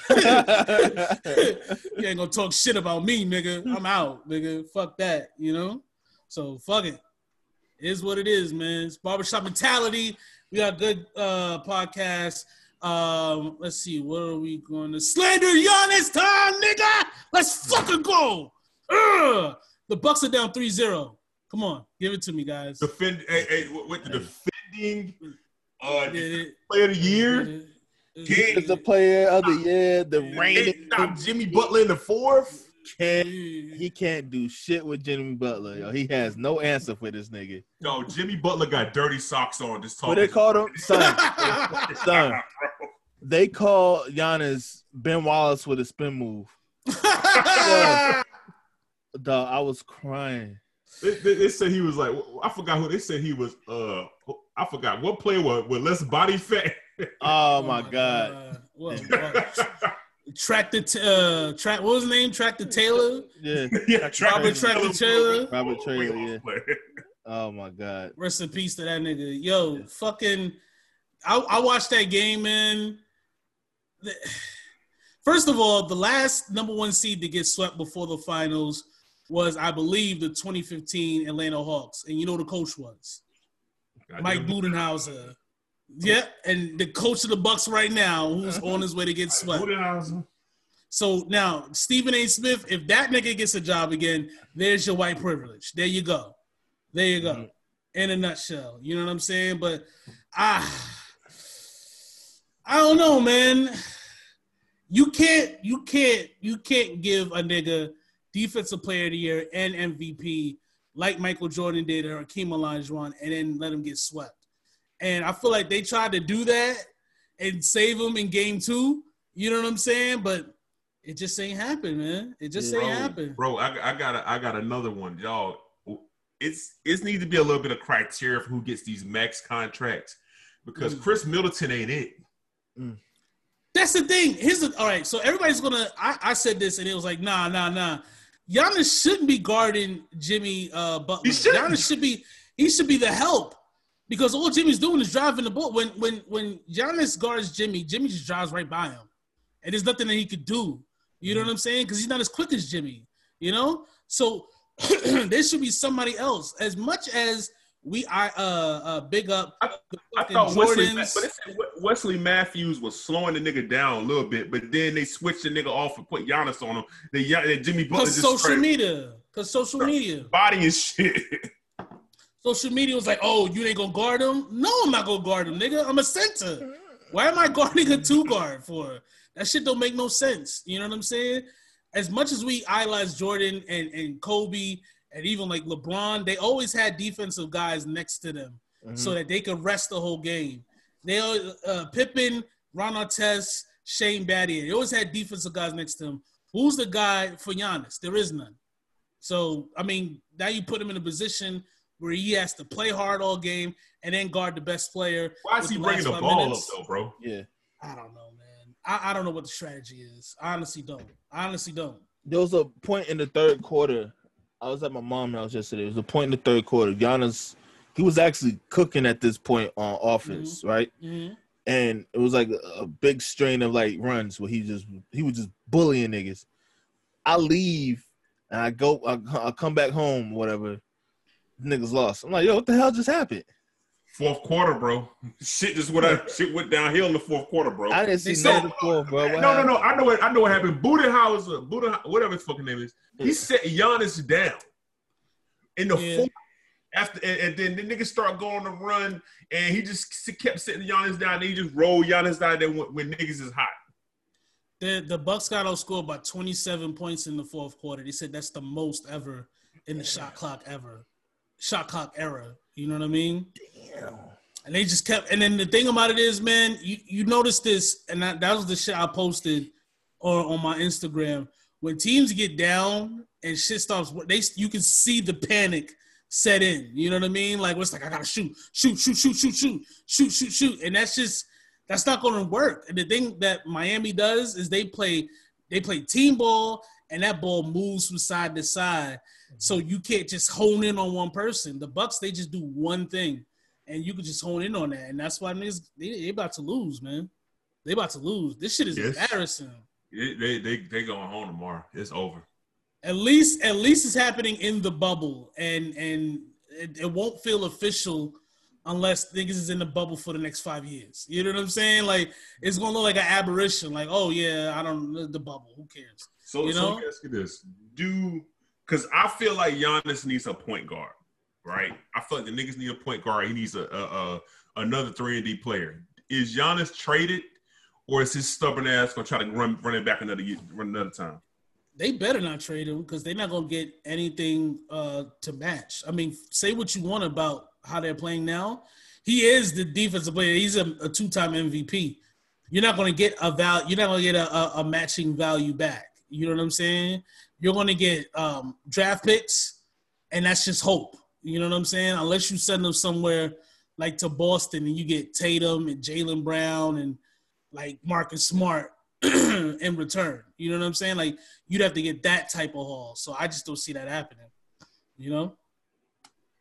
you ain't gonna talk shit about me, nigga. I'm out, nigga. Fuck that, you know? So fuck it. It is what it is, man. It's barbershop mentality. We got good uh podcast. Um, let's see, what are we going to slander Giannis time, nigga? Let's fucking go. Ugh. The Bucks are down 3-0. Come on, give it to me, guys. Defend, hey, hey, with the defending uh, Did it. player of the year. Did it. Kid. It's the player of the year, the They reigning. stopped Jimmy Butler in the fourth. Can't, he can't do shit with Jimmy Butler, yo. He has no answer for this nigga. No, Jimmy Butler got dirty socks on. Just What they called him? Son, son. They call Giannis Ben Wallace with a spin move. Dog, I was crying. They, they, they said he was like I forgot who they said he was. Uh, I forgot what player was with less body fat. Oh, my god. What, what? Track the t- uh track what was his name? Track the Taylor? Yeah. yeah, Robert Tractor Traylor. Robert Traylor, yeah. Oh my god. Rest in peace to that nigga. Yo, fucking I, I watched that game, man. The- First of all, the last number one seed to get swept before the finals was, I believe, the 2015 Atlanta Hawks. And you know who the coach was? Mike Budenholzer. Yeah, and the coach of the Bucks right now, who's on his way to get swept. Budenholzer. So now Stephen A. Smith, if that nigga gets a job again, there's your white privilege. There you go. There you go. Mhm. In a nutshell. You know what I'm saying? But ah I don't know, man. You can't, you can't, you can't give a nigga defensive player of the year and MVP like Michael Jordan did or Hakeem Olajuwon and then let him get swept. And I feel like they tried to do that and save him in game two. You know what I'm saying? But it just ain't happen, man. It just Yeah. ain't Bro, happen. bro. I, I got a, I got another one, y'all. It's it needs to be a little bit of criteria for who gets these max contracts because Mm. Khris Middleton ain't it. That's the thing. Here's the all right. So everybody's gonna. I, I said this and it was like, nah, nah, nah. Giannis shouldn't be guarding Jimmy uh, Butler. He shouldn't. Giannis should be. He should be the help because all Jimmy's doing is driving the ball. When when when Giannis guards Jimmy, Jimmy just drives right by him, and there's nothing that he could do. You know what I'm saying? Because he's not as quick as Jimmy. You know, so there should be somebody else. As much as we are uh, uh big up I- the I fucking thought Wesley, Jordans. but they said Wesley Matthews was slowing the nigga down a little bit, but then they switched the nigga off and put Giannis on him. The, Gian- the Jimmy Butler Because just social media. Because social media. body and shit. Social media was like, oh, you ain't gonna guard him? No, I'm not gonna guard him, nigga. I'm a center. Why am I guarding a two guard for? That shit don't make no sense. You know what I'm saying? As much as we idolize Jordan and, and Kobe and even like LeBron, they always had defensive guys next to them Mhm. so that they could rest the whole game. They al- uh, Pippen, Ron Artest, Shane Battier. They always had defensive guys next to them. Who's the guy for Giannis? There is none. So I mean, now you put him in a position where he has to play hard all game and then guard the best player. Why is he the bringing the ball minutes. up though, bro? yeah. I don't know, man. I, I don't know what the strategy is. I honestly don't. I honestly don't. There was a point in the third quarter. I was at my mom's house yesterday. It was a point in the third quarter. Giannis, he was actually cooking at this point on offense, right? hmm And it was like a, a big strain of like runs where he just he was just bullying niggas. I leave and I go, I, I come back home, whatever. Niggas lost. I'm like, yo, what the hell just happened? Fourth quarter, bro. Shit just went out, shit went downhill in the fourth quarter, bro. I didn't see They none of the fourth, bro. What no, no, happened? no. I know what I know what happened. Budenholzer, Budenholzer, whatever his fucking name is, he set Giannis down in the Yeah. fourth. After and, and then the niggas start going to run, and he just kept sitting Giannis down. And he just rolled Giannis down there when, when niggas is hot. The the Bucks got outscored by 27 points in the fourth quarter. They said that's the most ever in the shot clock ever, shot clock era. You know what I mean? Damn. And they just kept. And then the thing about it is, man, you you notice this, and that, that was the shit I posted on on my Instagram. When teams get down and shit starts, they you can see the panic set in. You know what I mean? Like what's like I gotta shoot, shoot, shoot, shoot, shoot, shoot, shoot, shoot, shoot, and that's just that's not going to work. And the thing that Miami does is they play they play team ball, and that ball moves from side to side. So you can't just hone in on one person. The Bucks they just do one thing, and you can just hone in on that, and that's why niggas they, they about to lose, man. They about to lose. This shit is yes. embarrassing. It, they they they going home tomorrow. It's over. At least at least it's happening in the bubble, and and it, it won't feel official unless niggas is in the bubble for the next five years. You know what I'm saying? Like it's gonna look like an aberration. Like oh yeah, I don't the bubble. Who cares? So you know? so let me ask you this: Do because I feel like Giannis needs a point guard, right? I feel like the niggas need a point guard. He needs a, a, a another three and D player. Is Giannis traded, or is his stubborn ass gonna try to run run it back another run another time? They better not trade him because they're not gonna get anything uh, to match. I mean, say what you want about how they're playing now. He is the defensive player. He's a, a two-time MVP. You're not gonna get a val. You're not gonna get a, a, a matching value back. You know what I'm saying? You're going to get um, draft picks, and that's just hope. You know what I'm saying? Unless you send them somewhere like to Boston and you get Tatum and Jaylen Brown and like Marcus Smart in return. You know what I'm saying? Like you'd have to get that type of haul. So I just don't see that happening. You know?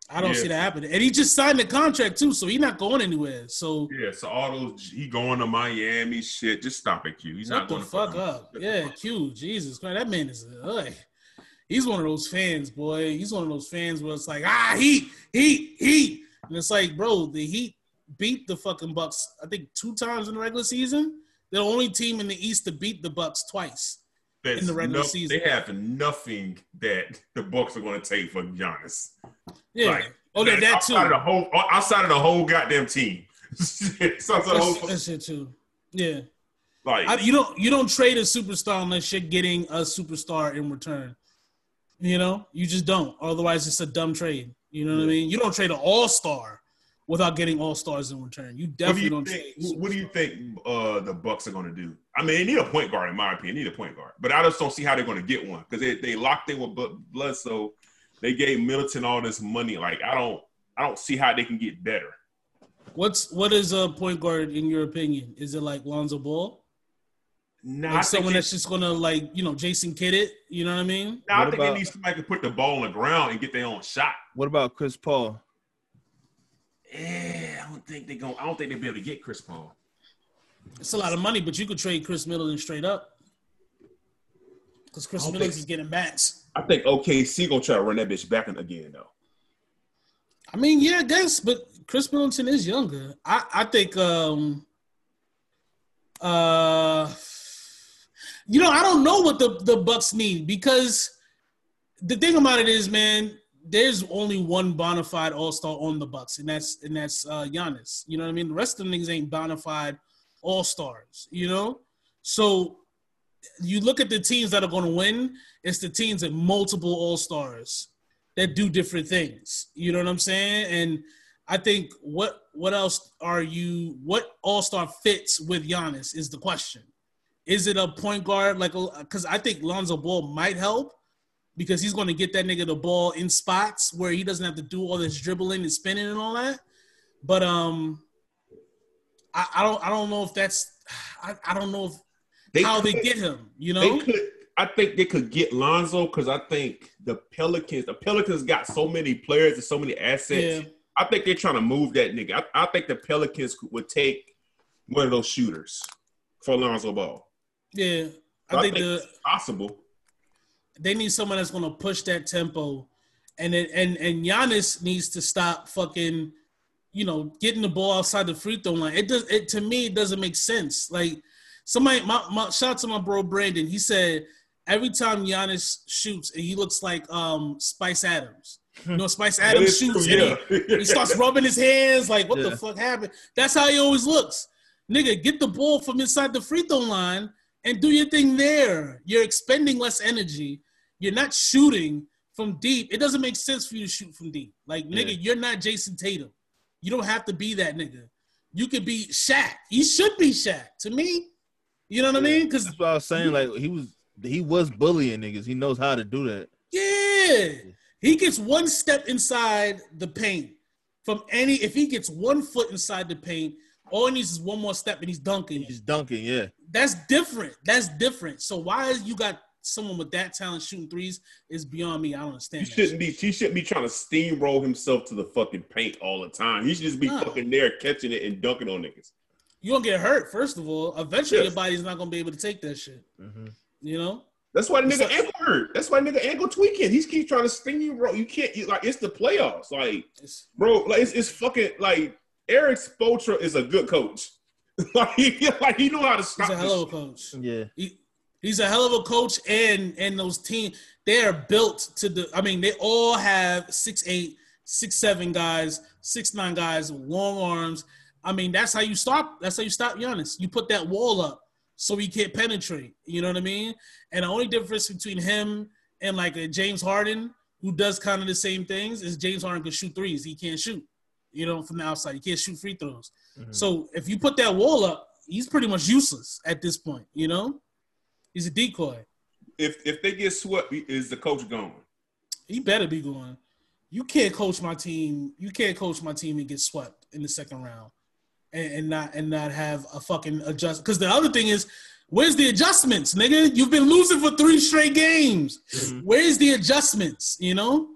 I don't yeah. see that happening. And he just signed the contract too, so he's not going anywhere. So yeah, so all those he going to Miami shit. Just stop it, Q. He's not going the fuck up. Yeah, Q. Jesus Christ, that man is. Uh, he's one of those fans, boy. He's one of those fans where it's like ah Heat, Heat, Heat, and it's like, bro, the Heat beat the fucking Bucks. I think two times in the regular season. They're the only team in the East to beat the Bucks twice. That's in the regular no, season. They have nothing that the Bucks are going to take for Giannis. Yeah. Like, oh, that, that outside too. Of the whole, uh, outside of the whole goddamn team. that's, whole, that's it too. Yeah. Like I, you don't you don't trade a superstar unless you're getting a superstar in return. You know, you just don't. Otherwise, it's a dumb trade. You know what yeah. I mean? You don't trade an all star without getting all stars in return. You definitely do not think, What do you think uh, the Bucks are going to do? I mean, they need a point guard, in my opinion. They need a point guard, but I just don't see how they're going to get one because they, they locked in with blood. So They gave Middleton all this money. Like I don't I don't see how they can get better. What's what is a point guard in your opinion? Is it like Lonzo Ball? Nah, like someone that's just gonna like you know Jason Kidd it. You know what I mean? Nah, I think about, they need somebody to put the ball on the ground and get their own shot. What about Chris Paul? Yeah, I don't think they go. I don't think they'll be able to get Chris Paul. It's a lot of money, but you could trade Khris Middleton straight up because Khris Middleton is getting max. I think OKC gonna try to run that bitch back in again though. I mean, yeah, I guess, but Khris Middleton is younger. I I think. um uh you know, I don't know what the, the Bucks need because the thing about it is, man, there's only one bona fide all star on the Bucks, and that's and that's uh Giannis. You know what I mean? The rest of the niggas ain't bona fide all stars, you know? So you look at the teams that are going to win, it's the teams that multiple all stars that do different things. You know what I'm saying? And I think what what else are you? What all star fits with Giannis is the question. Is it a point guard like? Because I think Lonzo Ball might help because he's going to get that nigga the ball in spots where he doesn't have to do all this dribbling and spinning and all that. But um, I, I don't I don't know if that's I, I don't know if they how could, they get him. You know, they could. I think they could get Lonzo because I think the Pelicans, the Pelicans got so many players and so many assets. Yeah. I think they're trying to move that nigga. I, I, think the Pelicans would take one of those shooters for Lonzo Ball. Yeah, I, think, I think the, possible. They need someone that's going to push that tempo, and it, and and Giannis needs to stop fucking you know, getting the ball outside the free throw line. It does it to me. It doesn't make sense. Like somebody, my, my shout out to my bro Brandon. He said every time Giannis shoots, and he looks like um Spice Adams. You know, Spice Adams shoots true, yeah. and he, he, starts rubbing his hands like, "What yeah. the fuck happened?" That's how he always looks. Nigga, get the ball from inside the free throw line and do your thing there. You're expending less energy. You're not shooting from deep. It doesn't make sense for you to shoot from deep. Like, nigga, yeah. you're not Jayson Tatum. You don't have to be that nigga. You could be Shaq. He should be Shaq to me. You know what I mean? Because That's what I was saying. Like he was he was bullying niggas. He knows how to do that. yeah, he gets one step inside the paint from any. If he gets one foot inside the paint, all he needs is one more step and he's dunking. He's dunking, yeah. That's different. That's different. So why is you got someone with that talent shooting threes is beyond me. I don't understand. that shouldn't be. He shouldn't be trying to steamroll himself to the fucking paint all the time. He should just be No. fucking there catching it and dunking on niggas. You gonna get hurt first of all. Eventually, Yes. your body's not gonna be able to take that shit. Mhm. You know. That's why the nigga So- ankle hurt. That's why nigga ankle tweaking. He's keep trying to sting you, bro. You can't. You, like it's the playoffs. Like It's, bro, like it's, it's fucking like Erik Spoelstra is a good coach. like, he, like he know how to he's stop. a hell of a shit. coach. Yeah. He, he's a hell of a coach, and and those team they are built to the. I mean, they all have six eight, six seven guys, six nine guys, long arms. I mean, that's how you stop. That's how you stop Giannis. You put that wall up so he can't penetrate. You know what I mean? And the only difference between him and like a James Harden, who does kind of the same things, is James Harden can shoot threes. He can't shoot. You know, from the outside, he can't shoot free throws. Mhm. So if you put that wall up, he's pretty much useless at this point. You know, he's a decoy. If if they get swept, is the coach gone? He better be going. You can't coach my team. You can't coach my team and get swept in the second round, and, and not and not have a fucking adjust. Because the other thing is, where's the adjustments, nigga? You've been losing for three straight games. Mhm. Where's the adjustments? You know,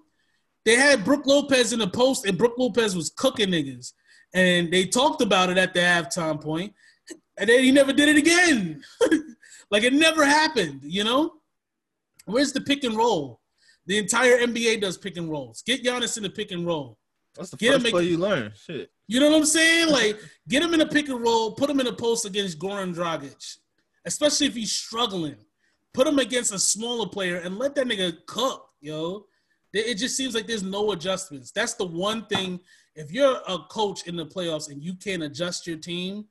they had Brook Lopez in the post, and Brook Lopez was cooking niggas, and they talked about it at the halftime point, and then he never did it again. like it never happened. You know, where's the pick and roll? The entire NBA does pick and rolls. Get Giannis in the pick and roll. That's the Get him first make- play you learn. Shit. You know what I'm saying? Like, get him in a pick and roll, put him in a post against Goran Dragic, especially if he's struggling. Put him against a smaller player and let that nigga cook, yo. It just seems like there's no adjustments. That's the one thing. If you're a coach in the playoffs and you can't adjust your team,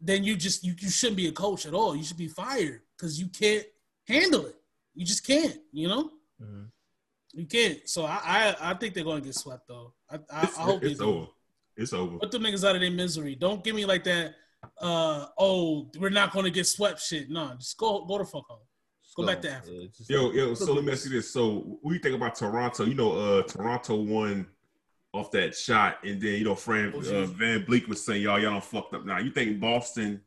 then you just you, you shouldn't be a coach at all. You should be fired because you can't handle it. You just can't, you know? Mhm. You can't. So I I, I think they're gonna get swept though. I, I, It's, I hope it's they do. over. It's over. Put them niggas out of their misery. Don't give me like that. Uh oh, we're not gonna get swept. Shit, no, just go go the fuck home. Go back to Africa. Yeah, Yo, yo. So let me ask you this. So, what do you think about Toronto? You know, uh, Toronto won off that shot, and then you know, Fran uh, VanVleet was saying, "Y'all, y'all don't fucked up now." You think Boston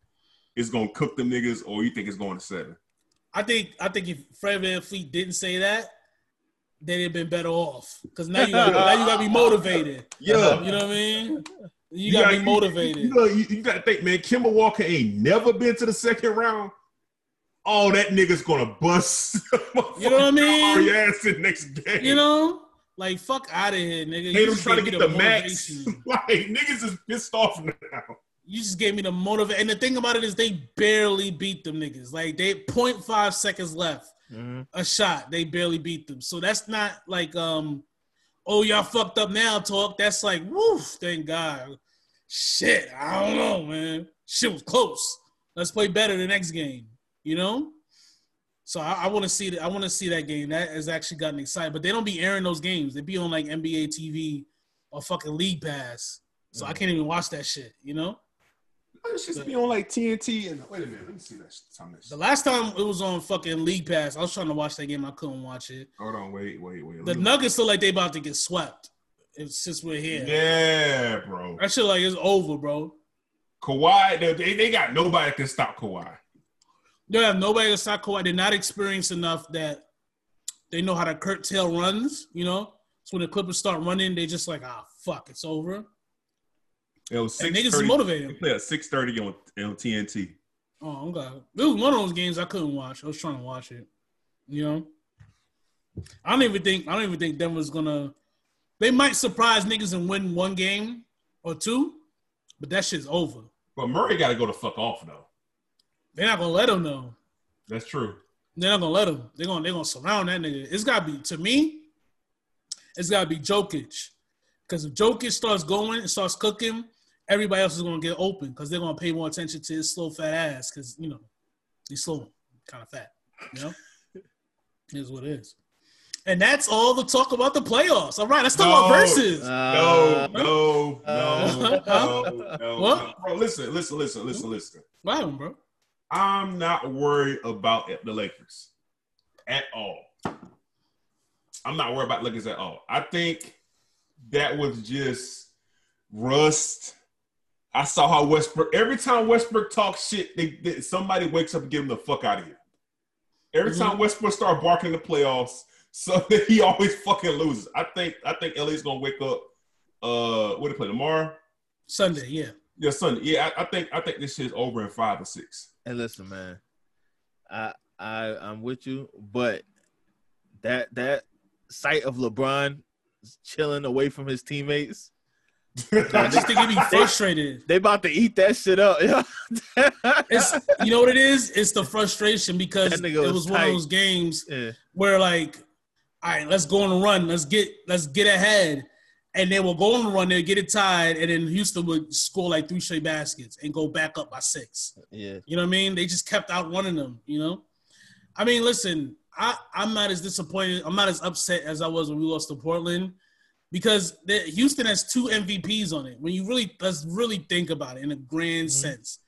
is gonna cook them niggas, or you think it's going to seven? I think I think if Fred VanVleet didn't say that, they'd have been better off. Because now you got now you gotta be motivated. Yeah. You know what I mean? You gotta be motivated. You, know, you, you gotta think, man. Kemba Walker ain't never been to the second round. Oh, that nigga's gonna bust. You know what I mean? Ass in next game. You know? Like fuck out of here, nigga. Hate You him just trying to get me the max. like niggas is pissed off now. You just gave me the motivation. And the thing about it is they barely beat them niggas. Like they 0.5 seconds left. Mhm. a shot. They barely beat them. So that's not like um, oh y'all fucked up now talk. That's like woof, thank God. Shit, I don't know, man. Shit was close. Let's play better the next game. You know. So I, I want to see that. I want to see that game. That has actually gotten excited. But they don't be airing those games. They be on like NBA TV or fucking League Pass. So I mm. can't even watch that shit. You know. It's just be on like TNT and wait a minute, let me see that. Time The last time it was on fucking League Pass, I was trying to watch that game. I couldn't watch it. Hold on, wait, wait, wait. The Nuggets look like they about to get swept. If, since we're here, Yeah, bro. that shit like it's over, bro. Kawhi, they, they, they got nobody that can stop Kawhi. They have nobody to stop Kawhi. They're not experienced enough that they know how to curtail runs. You know, so when the Clippers start running, they just like, ah, fuck, it's over. It was And six niggas is thirty. They play at six thirty on on TNT. Oh, okay. It was one of those games I couldn't watch. I was trying to watch it. You know, I don't even think I don't even think Denver's gonna. They might surprise niggas and win one game or two, but that shit's over. But Murray got to go to fuck off though. They're not gonna let them know. That's true. They're not gonna let him. They're gonna they're gonna surround that nigga. It's gotta be to me. It's gotta be Jokic, because if Jokic starts going and starts cooking, everybody else is gonna get open because they're gonna pay more attention to his slow fat ass because you know he's slow, kind of fat. You know, here's what it is. And that's all the talk about the playoffs. All right, let's talk about Verzuz. Uh, no, no, uh, no, no, no, What? Bro, listen, listen, listen, listen, listen. What happened, bro? I'm not worried about the Lakers at all. I'm not worried about Lakers at all. I think that was just rust. I saw how Westbrook every time Westbrook talks shit, they, they- somebody wakes up and get him the fuck out of here. Every time Westbrook start barking in the playoffs, so he always fucking loses. I think I think LA's gonna wake up. Uh, what do they play tomorrow? Sunday, yeah. Yeah, Sunday. Yeah, I, I think I think this shit's over in five or six. And listen, man, I I I'm with you, but that that sight of LeBron chilling away from his teammates, I just think he'd be frustrated. they about to eat that shit up. It's you know what it is? It's the frustration because it was, was one of those games yeah. where like, all right, let's go on a run. Let's get let's get ahead. And then we'll go on the run, they'll get it tied, and then Houston would score like three straight baskets and go back up by six. Yeah. You know what I mean? They just kept out running them, you know? I mean, listen, I, I'm not as disappointed. I'm not as upset as I was when we lost to Portland because the, Houston has two MVPs on it. When you really, let's really think about it in a grand mm-hmm. sense.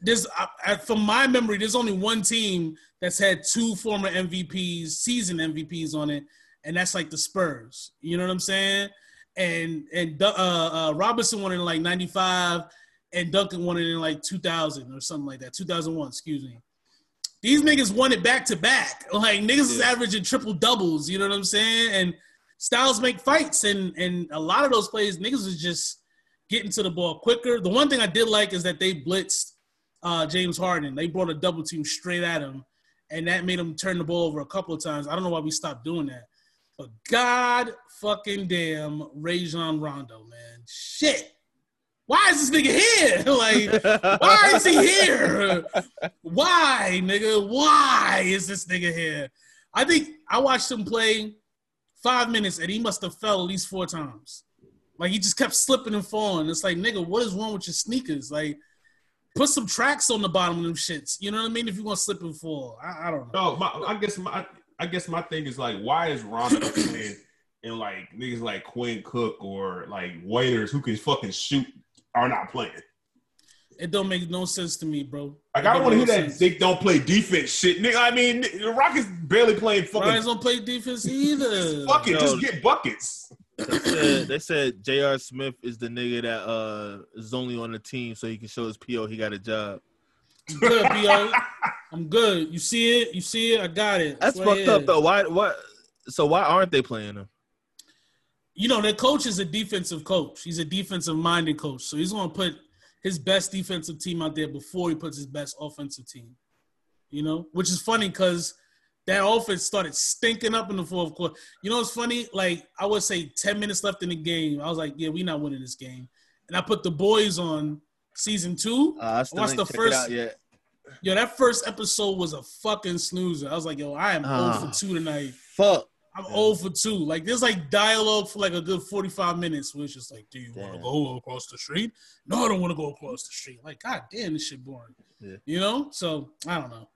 There's, I, I, from my memory, there's only one team that's had two former MVPs, season MVPs on it, and that's like the Spurs. You know what I'm saying? And and uh, uh, Robinson won it in like '95, and Duncan won it in like 2000 or something like that. 2001, excuse me. These niggas won it back to back. Like niggas is averaging triple doubles. You know what I'm saying? And styles make fights, and and a lot of those plays, niggas is just getting to the ball quicker. The one thing I did like is that they blitzed uh, James Harden. They brought a double team straight at him, and that made him turn the ball over a couple of times. I don't know why we stopped doing that. But God fucking damn, Rajon Rondo, man. Shit. Why is this nigga here? like, why is he here? Why, nigga? Why is this nigga here? I think I watched him play five minutes and he must have fell at least four times. Like he just kept slipping and falling. It's like, nigga, what is wrong with your sneakers? Like, put some tracks on the bottom of them shits. You know what I mean? If you want to slip and fall, I, I don't know. No, my, I guess my I guess my thing is like, why is Rondo playing and like niggas like Quinn Cook or like Waiters who can fucking shoot are not playing? It don't make no sense to me, bro. Like I don't want to hear make that sense. they don't play defense shit, nigga. I mean, the Rockets barely playing fucking Lions don't play defense either. fuck it, No. just get buckets. They said, they said J.R. Smith is the nigga that uh is only on the team so he can show his PO he got a job. I'm good, P.O. I'm good. You see it? You see it? I got it. That's fucked up though. Why what so why aren't they playing him? You know, their coach is a defensive coach. He's a defensive minded coach. So he's going to put his best defensive team out there before he puts his best offensive team. You know, which is funny because that offense started stinking up in the fourth quarter. You know, it's funny. Like I would say, ten minutes left in the game. I was like, "Yeah, we're not winning this game." And I put the boys on season two. Uh, I still Watch ain't the first- it out yet. Yo, that first episode was a fucking snoozer. I was like, "Yo, I am Ah. 0 for two tonight." Fuck. I'm 0 for 2. Like, there's like dialogue for like a good 45 minutes it's just like, do you want to go across the street? No, I don't want to go across the street. Like, god damn, this shit boring. Yeah. You know? So, I don't know.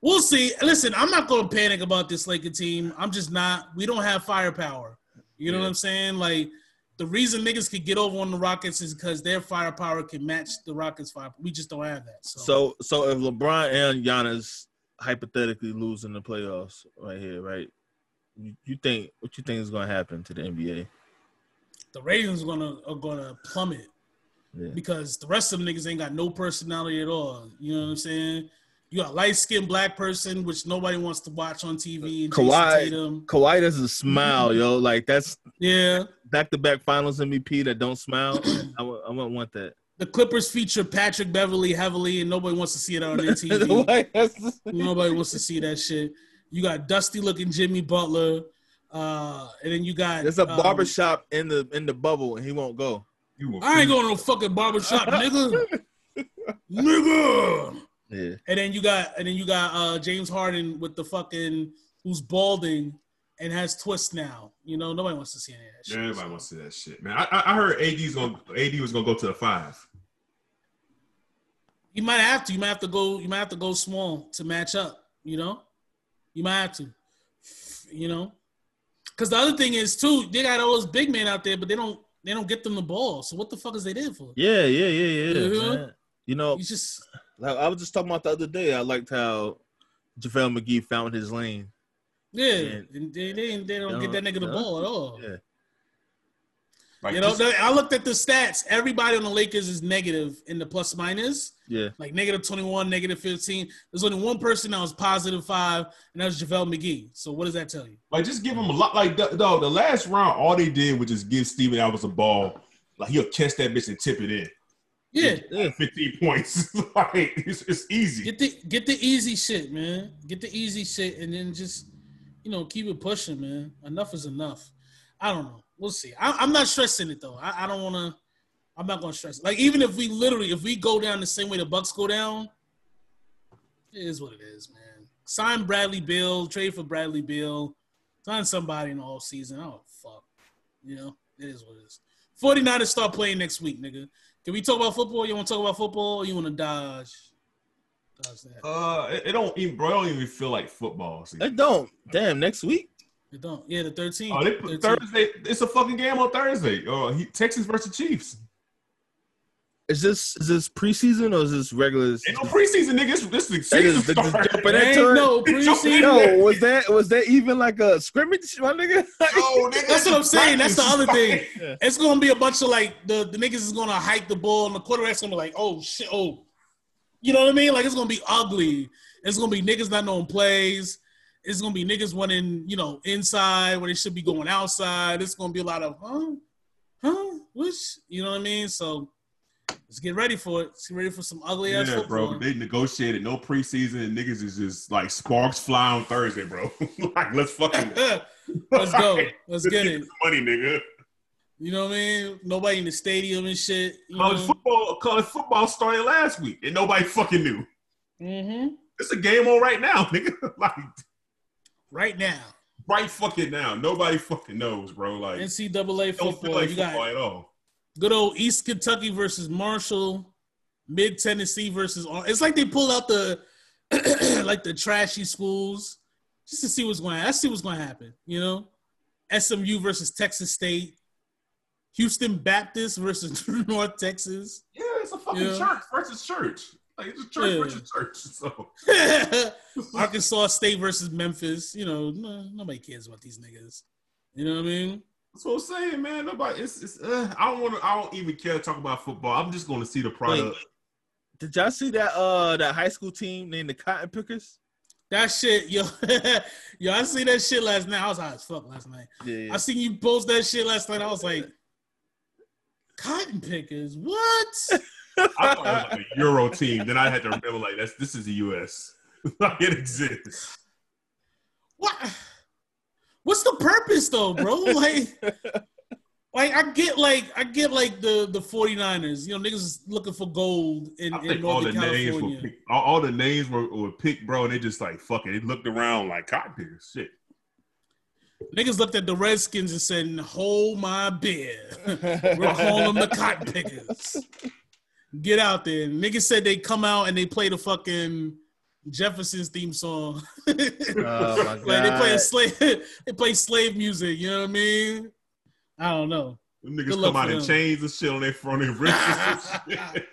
We'll see. Listen, I'm not going to panic about this Laker team. I'm just not. We don't have firepower. You know Yeah. what I'm saying? Like, the reason niggas could get over on the Rockets is because their firepower can match the Rockets' fire. We just don't have that. So, So so if LeBron and Giannis hypothetically lose in the playoffs right here, right? You, you think what you think is gonna happen to the NBA? the ratings are gonna are gonna plummet. Yeah. because the rest of them niggas ain't got no personality at all. You know what I'm saying? You got a light skinned black person, which nobody wants to watch on TV. And Jason Kawhi- Kawhi doesn't smile, yo. Like that's Yeah. back to back finals MVP that don't smile. I w- I wouldn't want that. The Clippers feature Patrick Beverley heavily, and nobody wants to see it on their TV. Nobody wants to see that shit. You got dusty looking Jimmy Butler, uh, and then you got There's a um, barbershop in the in the bubble and he won't go. You a I ain't going to no fucking barbershop, nigga. nigga. Yeah. And then you got and then you got uh James Harden with the fucking who's balding and has twists now. You know, nobody wants to see any of that shit. Yeah, everybody wants to see that shit, man. I, I I heard AD's gonna AD was gonna go to the five. You might have to. You might have to go. You might have to go small to match up. You know, you might have to. You know, because the other thing is too, they got all those big men out there, but they don't they don't get them the ball. So what the fuck is they there for? Yeah, yeah, yeah, yeah. Mhm. man. You know, You just like I was just talking about the other day. I liked how JaVale McGee found his lane. yeah, And- and they, they they don't They get that don't- nigga the ball at all. Yeah. Like You know, just- I looked at the stats. Everybody on the Lakers is negative in the plus minus, Yeah. like negative 21, negative 15. There's only one person that was positive five, and that was JaVale McGee. So what does that tell you? Like just give him a lot. Like the, the, the last round, all they did was just give Steven Adams a ball. Like he'll catch that bitch and tip it in. Yeah, Yeah. 15 points. like it's, it's easy. get the get the easy shit, man. Get the easy shit, and then just you know keep it pushing, man. Enough is enough. I don't know. We'll see. I, I'm not stressing it though. I, I don't want to. I'm not gonna stress. it. Like even if we literally, if we go down the same way the Bucks go down, it is what it is, man. Sign Bradley Beal, trade for Bradley Beal, sign somebody in the off season. Oh fuck, you know it is what it is. 49ers start playing next week, nigga. Can we talk about football? You want to talk about football? Or you want to dodge? Dodge that. Uh, it, it don't even, bro. It don't even feel like football. See. It don't. Damn. Next week. It don't. Yeah, the 13th. Oh, they put 13th. Thursday. It's a fucking game on Thursday. Uh, he, Texans versus Chiefs. Is this is this preseason or is this regular? Ain't no preseason, nigga. This, this is the They season just- they just start. jumping Ain't into it. no preseason. No, was that was that even like a scrimmage, my nigga? Oh, nigga, That's what I'm saying. That's the other thing. Yeah. It's gonna be a bunch of like the, the niggas is gonna hike the ball and the quarterback's gonna be like, oh shit, oh, you know what I mean? Like it's gonna be ugly. It's gonna be niggas not knowing plays. It's gonna be niggas running, you know, inside where they should be going outside. It's gonna be a lot of huh, huh, which you know what I mean. So let's get ready for it. Let's get ready for some ugly ass Yeah, football. bro. They negotiated no preseason, and niggas is just like sparks fly on Thursday, bro. like, let's fucking let's go. Let's get it. money, nigga. You know what I mean? Nobody in the stadium and shit. You College know? football, college football started last week, and nobody fucking knew. Mm-hmm. It's a game on right now, nigga. like Right now, right fucking now. Nobody fucking knows, bro. Like NCAA don't feel football. like you football got at all. Good old East Kentucky versus Marshall, Mid Tennessee versus. It's like they pull out the like the trashy schools just to see what's going. to Let's see what's going to happen. You know, SMU versus Texas State, Houston Baptist versus North Texas. Yeah, it's a fucking Yeah. church versus church. Like it's a church Yeah. versus church. So Arkansas State versus Memphis. You know, no, nobody cares about these niggas. You know what I mean? That's what I'm saying, man. Nobody. It's. it's uh, I don't want to. I don't even care to talk about football. I'm just going to see the product. Did y'all see that uh that high school team named the Cotton Pickers? That shit, yo, yo, I seen that shit last night. I was high as fuck last night. Yeah, I seen you post that shit last night. I was like, cotton pickers, what? I thought it was like a Euro team. Then I had to remember, like, that's this is the U.S. like it exists. What? What's the purpose though, bro? Like, like I get like I get like the the 49ers. You know, niggas is looking for gold in, in all the Northern names were picked, all, all the names were, were picked, bro. And they just like fuck it. They looked around like cotton pickers. Shit. Niggas looked at the Redskins and said, "Hold my beer." We're them the cotton pickers. Get out there. Niggas said they come out and they play the fucking Jefferson's theme song. Oh my like they play a slave they play slave music, you know what I mean? I don't know. Them niggas come out in chains and shit on their front of wrists. and shit.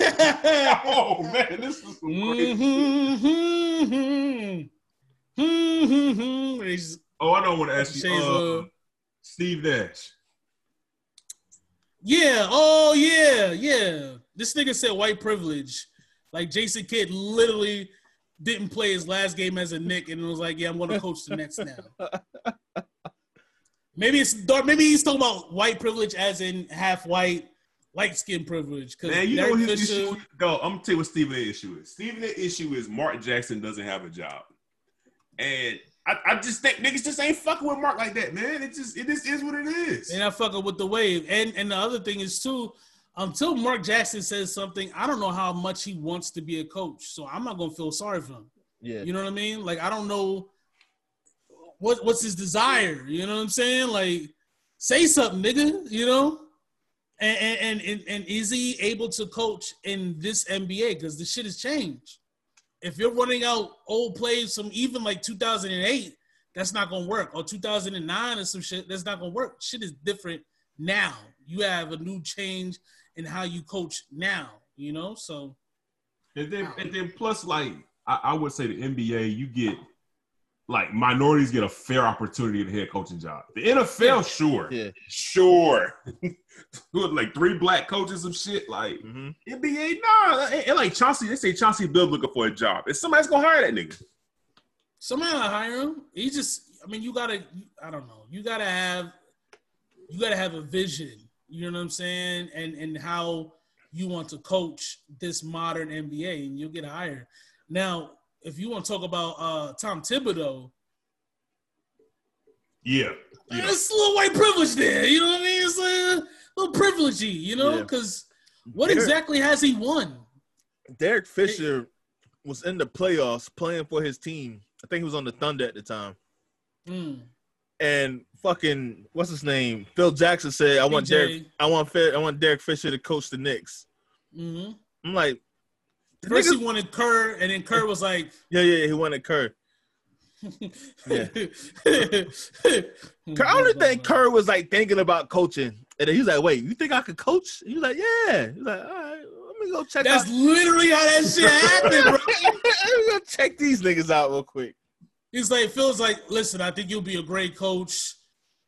oh man, this is some crazy. Mm-hmm. They just- Oh, I don't want to ask you, uh, Steve Nash. Yeah, oh yeah, yeah. This nigga said white privilege. Like Jason Kidd literally didn't play his last game as a Knick and it was like, "Yeah, I'm going to coach the Nets now." maybe it's dark. Maybe he's talking about white privilege as in half white, light skin privilege. Man, you know what his issue is? Go, I'm gonna tell you what Stephen A. issue is. Stephen A. issue is Mark Jackson doesn't have a job. And I, I just think niggas just ain't fucking with Mark like that, man. It just it just is what it is. They're not fucking with the wave. And and the other thing is too, until Mark Jackson says something, I don't know how much he wants to be a coach. So I'm not gonna feel sorry for him. Yeah. You know what I mean? Like I don't know what what's his desire. You know what I'm saying? Like say something, nigga. You know. And and and, and is he able to coach in this NBA? Because the shit has changed. If you're running out old plays from even like 2008, that's not gonna work. Or 2009 or some shit, that's not gonna work. Shit is different now. You have a new change in how you coach now. You know, so and then and then plus like I, I would say the NBA, you get like minorities get a fair opportunity at the head coaching job. The NFL, Yeah. sure, Yeah. sure, like three black coaches of shit. Like hmm NBA, nah, and, and like Chauncey, they say Chauncey Bill looking for a job. If somebody's gonna hire that nigga, somebody will hire him. He just, I mean, you gotta, I don't know, you gotta have, you gotta have a vision. You know what I'm saying? And and how you want to coach this modern NBA, and you'll get hired. Now, if you want to talk about uh Tom Thibodeau, yeah, yeah. There's a little white privilege there. You know what I mean? It's a little privilegey, you know? Yeah. Because what Derek- exactly has he won? Derek Fisher was in the playoffs playing for his team. I think he was on the Thunder at the time. Mm. And fucking what's his name? Phil Jackson said, "I want. Derek. I want I want Derek Fisher to coach the Knicks." hmm I'm like, First nigga- he wanted Kerr, and then Kerr was like, yeah, yeah, he wanted Kerr. Yeah. Mm-hmm. Kerr, I don't think Kerr was like thinking about coaching, and then he's like, "Wait, you think I could coach?" He's like, "Yeah." He's like, "All right, let me go check That's out. literally how that shit happened, bro. let me go check these niggas out real quick." He's like, feels like, listen, I think you'll be a great coach.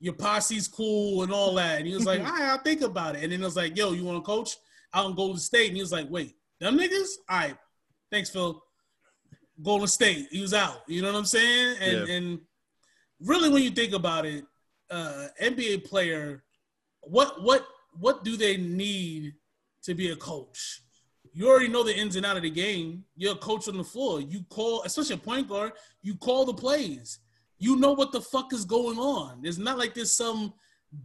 Your posse's cool and all that. And he was like, all right, I'll think about it. And then it was like, yo, you want to coach out in Golden State? And he was like, wait, them niggas? All right, thanks, Phil. Golden State, he was out. You know what I'm saying? And Yeah. and really, when you think about it, uh, NBA player, what what what do they need to be a coach? You already know the ins and out of the game. You're a coach on the floor. You call, especially a point guard, you call the plays. You know what the fuck is going on. It's not like there's some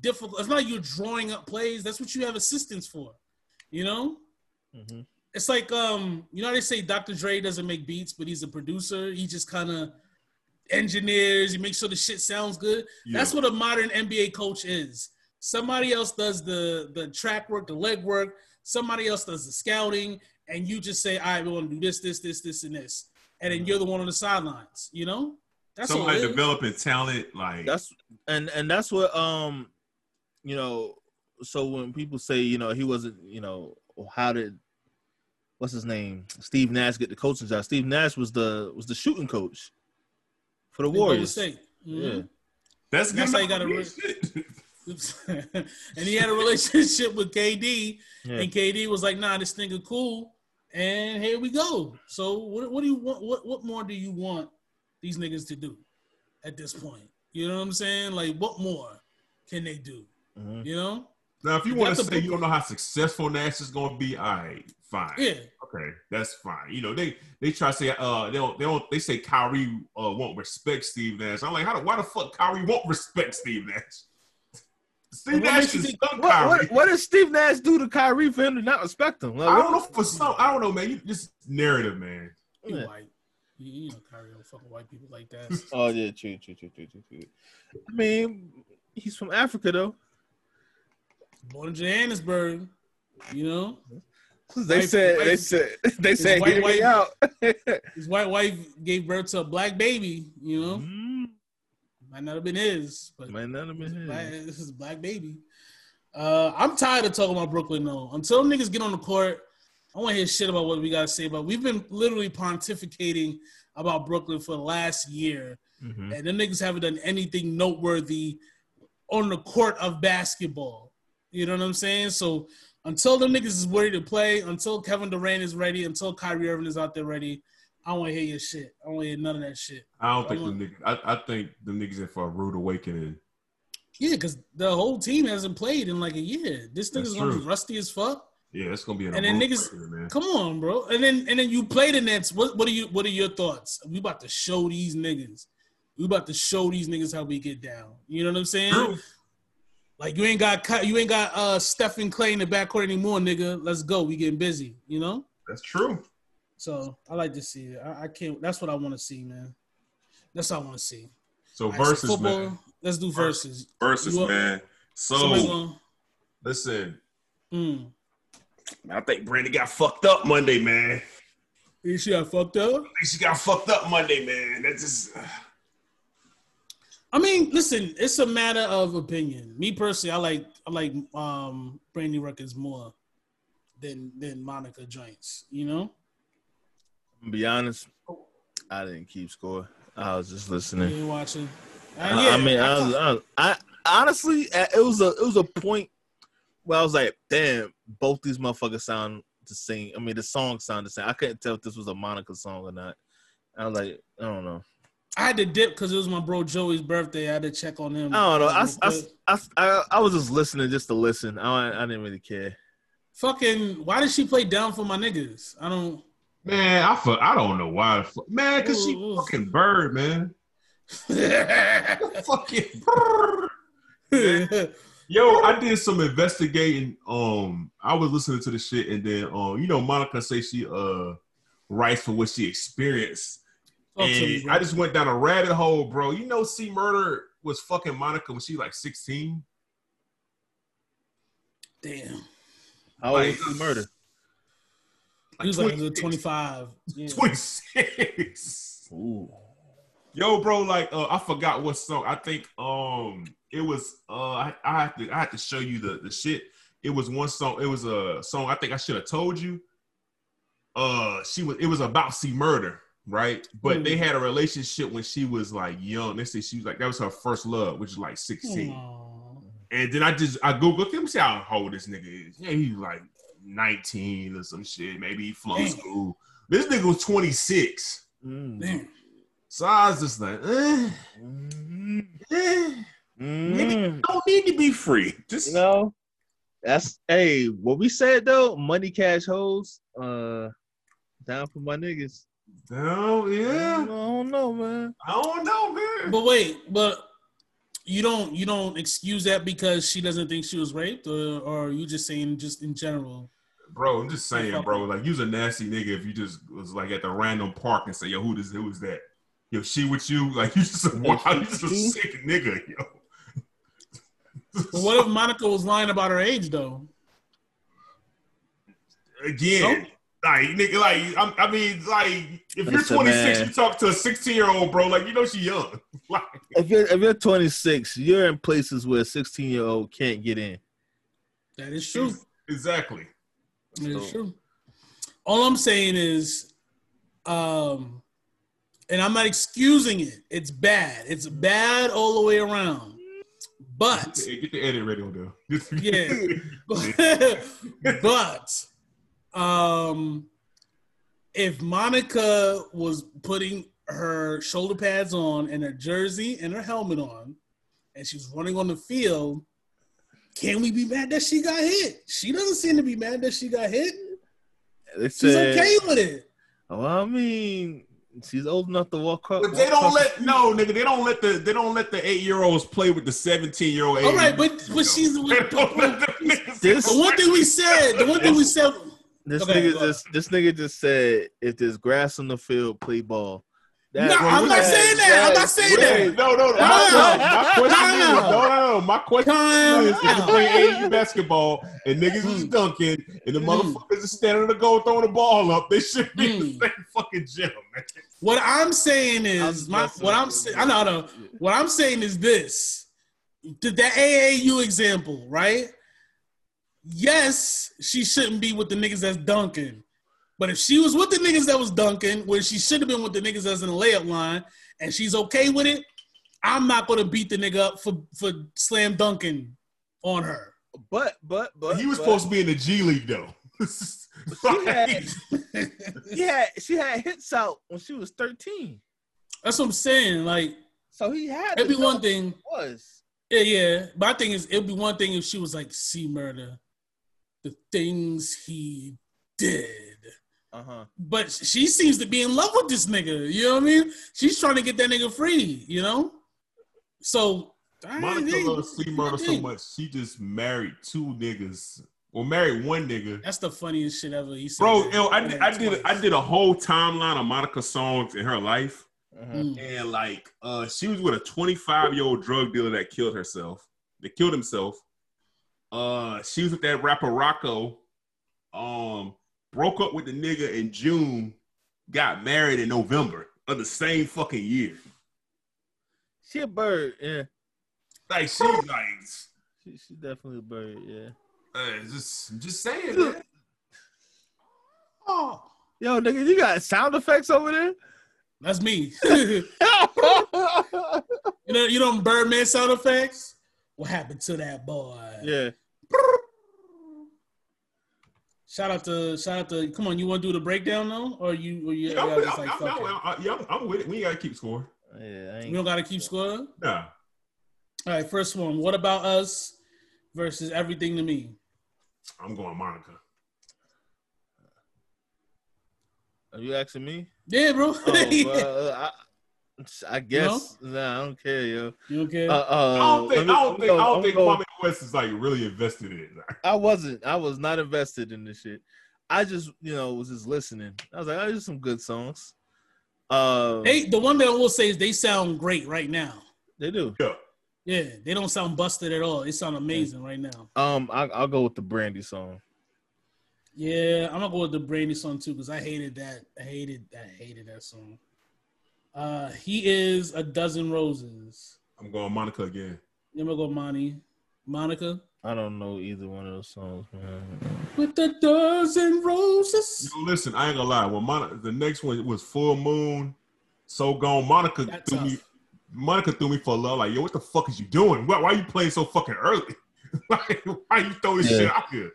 difficult. It's not like you're drawing up plays. That's what you have assistants for. You know, Mm-hmm. it's like um, you know how they say Dr. Dre doesn't make beats, but he's a producer. He just kind of engineers. He makes sure the shit sounds good. Yeah. That's what a modern NBA coach is. Somebody else does the the track work, the leg work. Somebody else does the scouting, and you just say, "All right, we want to do this, this, this, this, and this," and then you're the one on the sidelines. You know, that's all. somebody it is. developing talent. Like That's and and that's what um, you know. So when people say you know he wasn't you know how did what's his name Steve Nash get the coaching job? Steve Nash was the was the shooting coach for the In Golden Warriors. Yeah. Mhm. that's good. That's how you enough gotta for me. re- Shit. and he had a relationship with KD, Yeah. and KD was like, "Nah, this nigga cool," and here we go. So what, what do you want? What what more do you want these niggas to do at this point? You know what I'm saying? Like, what more can they do? Mhm. You know? Now, if you You want to say you don't know how successful Nash is going to be, all right, fine. Yeah. Okay, that's fine. You know, they they try to say uh they don't they don't they say Kyrie uh won't respect Steve Nash. I'm like, how do, why the fuck Kyrie won't respect Steve Nash? Steve What Nash is think- What, Kyrie. what what did Steve Nash do to Kyrie for him to not respect him? Like, I don't know for some. I don't know, man. You just narrative, man. He Yeah. white. You, you know, Kyrie don't fucking white people like that. Oh yeah, true, true, true, true, true, true. I mean, he's from Africa though. Born in Johannesburg. You know, They White- said they said they said white- hear me white- out. his white wife gave birth to a black baby. You know, Mm, might not have been his, but Might not have been Black, his. this is a black baby. Uh, I'm tired of talking about Brooklyn though. Until niggas get on the court, I want to hear shit about what we gotta say about. We've been literally pontificating about Brooklyn for the last year, Mhm. and the niggas haven't done anything noteworthy on the court of basketball. You know what I'm saying? So until the niggas is ready to play, until Kevin Durant is ready, until Kyrie Irving is out there ready, I don't want to hear your shit. I don't want to hear none of that shit. I don't think I'm the niggas. I, I think the niggas in for a rude awakening. Yeah, because the whole team hasn't played in like a year. This nigga's gonna be rusty as fuck. Yeah, it's gonna be an And then niggas- man. Come on, bro. And then and then you play the Nets. What what are you what are your thoughts? We about to show these niggas. We about to show these niggas how we get down. You know what I'm saying? True. Like you ain't got you ain't got uh Stephen Clay in the backcourt anymore, nigga. Let's go. We getting busy. You know. That's true. So I like to see it. I, I can't. That's what I want to see, man. That's what I want to see. So All right, so versus football. man, Let's do versus You man. So listen, mm. I think Brandon got fucked up Monday, man. You see, I fucked up. She got fucked up Monday, man. That just I mean, listen, it's a matter of opinion. Me personally, I like I like um Brandy records more than than Monica joints. You know. To be honest, I didn't keep score. I was just listening. You watching? Uh, I, yeah, I mean, I, was, I, was- I honestly, it was a it was a point where I was like, damn, both these motherfuckers sound the same. I mean, the song sounded the same. I couldn't tell if this was a Monica song or not. I was like, I don't know. I had to dip because it was my bro Joey's birthday. I had to check on him. I don't know. I, I, I, I, I was just listening just to listen. I, I didn't really care. Fucking, why did she play down for my niggas? I don't. Man, I fu- I don't know why. Man, cause she Ooh, ooh. fucking bird, man. fucking bird. Yo, I did some investigating. Um, I was listening to the shit, and then um, you know, Monica say she uh writes for what she experienced, Talk to me, and bro. I just went down a rabbit hole, bro. You know, C Murder was fucking Monica when she like sixteen. Damn. How old was the murder? He was like 25. Yeah. 26. Ooh. Yo, bro, like uh, I forgot what song. I think um it was uh I, I have to I have to show you the the shit. It was one song. It was a song. I think I should have told you. Uh, she was. It was about C murder, right? But they had a relationship when she was like young. They say she was like that was her first love, which is like sixteen. Aw. And then I just I googled him, see how old this nigga is. Yeah, he's like nineteen or some shit. Maybe he flunked Damn. school. This nigga was twenty six. Mm. Damn. So I was just like, eh, Mm. eh. Mm. don't need to be free. Just You know, that's hey. What we said though, money cash hoes. Uh, down for my niggas. oh yeah. I yeah. don't know, man. I don't know, man. But wait, but you don't you don't excuse that because she doesn't think she was raped, or, or are you just saying just in general? Bro, I'm just saying, bro. Like, you's a nasty nigga if you just was like at the random park and say, "Yo, who this? Who is that? Yo, she with you? Like, you just a wild, you just a sick nigga, yo." But what if Monica was lying about her age though? Again, like nigga, like I'm, I mean, like if you're 26, you talk to a 16 year old, bro. Like, you know she young. Like, If you're if you're 26, you're in places where a 16 year old can't get in. That is true. exactly. That is So- true. All I'm saying is, um, and I'm not excusing it. It's bad. It's bad all the way around. But Hey, get the edit ready on there. Yeah. but um if Monica was putting her shoulder pads on and her jersey and her helmet on and she was running on the field, can we be mad that she got hit? She doesn't seem to be mad that she got hit. They She's said, okay with it. well, I mean, she's old enough to walk up. But they walk don't across let no nigga. They don't let the they don't let the eight year olds play with the seventeen year old. All right, but but she's They don't let them niggas- This- the one thing we said, the one thing we said This Okay, nigga just this nigga just said if there's grass on the field, play ball. That- No, I'm not saying that. I'm not saying that. No, no, no. No, My, question is, no. no, no, no. My question is, if you play AAU basketball and niggas is dunking and the Mm. motherfuckers is standing on the goal throwing the ball up, they should be in Mm. the same fucking gym, man. What I'm saying is, I'm my, what I'm saying, I know, I know. What I'm saying is this: the, the AAU example, right? Yes, she shouldn't be with the niggas that's dunking, but if she was with the niggas that was dunking, where she should have been with the niggas that's in the layup line, and she's okay with it, I'm not gonna beat the nigga up for for slam dunking on her. But but but he was but supposed to be in the G League though. She had, she had she had hits out when she was 13. That's what I'm saying. Like, So he had it'd be one thing. Was Yeah, yeah. My thing is, it'd be one thing if she was like, "See, murder, the things he did." uh huh. But she seems to be in love with this nigga. You know what I mean? She's trying to get that nigga free. You know. So Monica think- loves C Murder so much, she just married two niggas. Or married one nigga. That's the funniest shit ever. He said Bro, that. yo, I did, I did I did a whole timeline of Monica songs in her life. Uh-huh. Mm. And like uh she was with a 25 year old drug dealer that killed herself. That killed himself. Uh she was with that rapper Rocko. Um broke up with the nigga in June, got married in November of the same fucking year. She a bird, yeah. Like she's like, She, she definitely a bird, yeah. uh, just, just saying, man. Oh, Yo, nigga, you got sound effects over there? that's me. you know, you know Birdman sound effects. What happened to that boy? yeah. Shout out to shout out to. Come on, you want to do the breakdown though, or you? Or you Yeah, I'm, with, just I'm, like I'm, fuck it? I'm, I'm, yeah, I'm, I'm with it. We ain't gotta keep score. Yeah, I We don't got to keep score. All Nah, right, first one. What about us versus everything to me? I'm going Monica. Are you asking me? Yeah, bro. Oh, Yeah. uh, I, I guess. Nah, I don't care, yo. You okay? Uh, uh, I don't think, me- I don't I'm think, gonna- I don't think gonna- Kwame West is like really invested in it. I wasn't. I was not invested in this shit. I just, you know, was just listening. I was like, oh, there's some good songs. Uh, they the one that I will say is they sound great right now. they do. Yeah, Yeah, they don't sound busted at all. They sound amazing right now. Um, I, I'll go with the Brandy song. Yeah, I'm gonna go with the Brandy song too because I hated that. I hated I hated that song. Uh, he is a dozen roses. I'm going Monica again. I'm gonna go Monty, Monica I don't know either one of those songs, man. with a dozen roses. Yo, listen, I ain't gonna lie. When Monica, the next one was Full Moon, So Gone. Monica That's threw tough. me. Monica threw me for love. Like, yo, what the fuck is you doing? Why, why are you playing so fucking early? like, why you throw this Yeah. shit out here?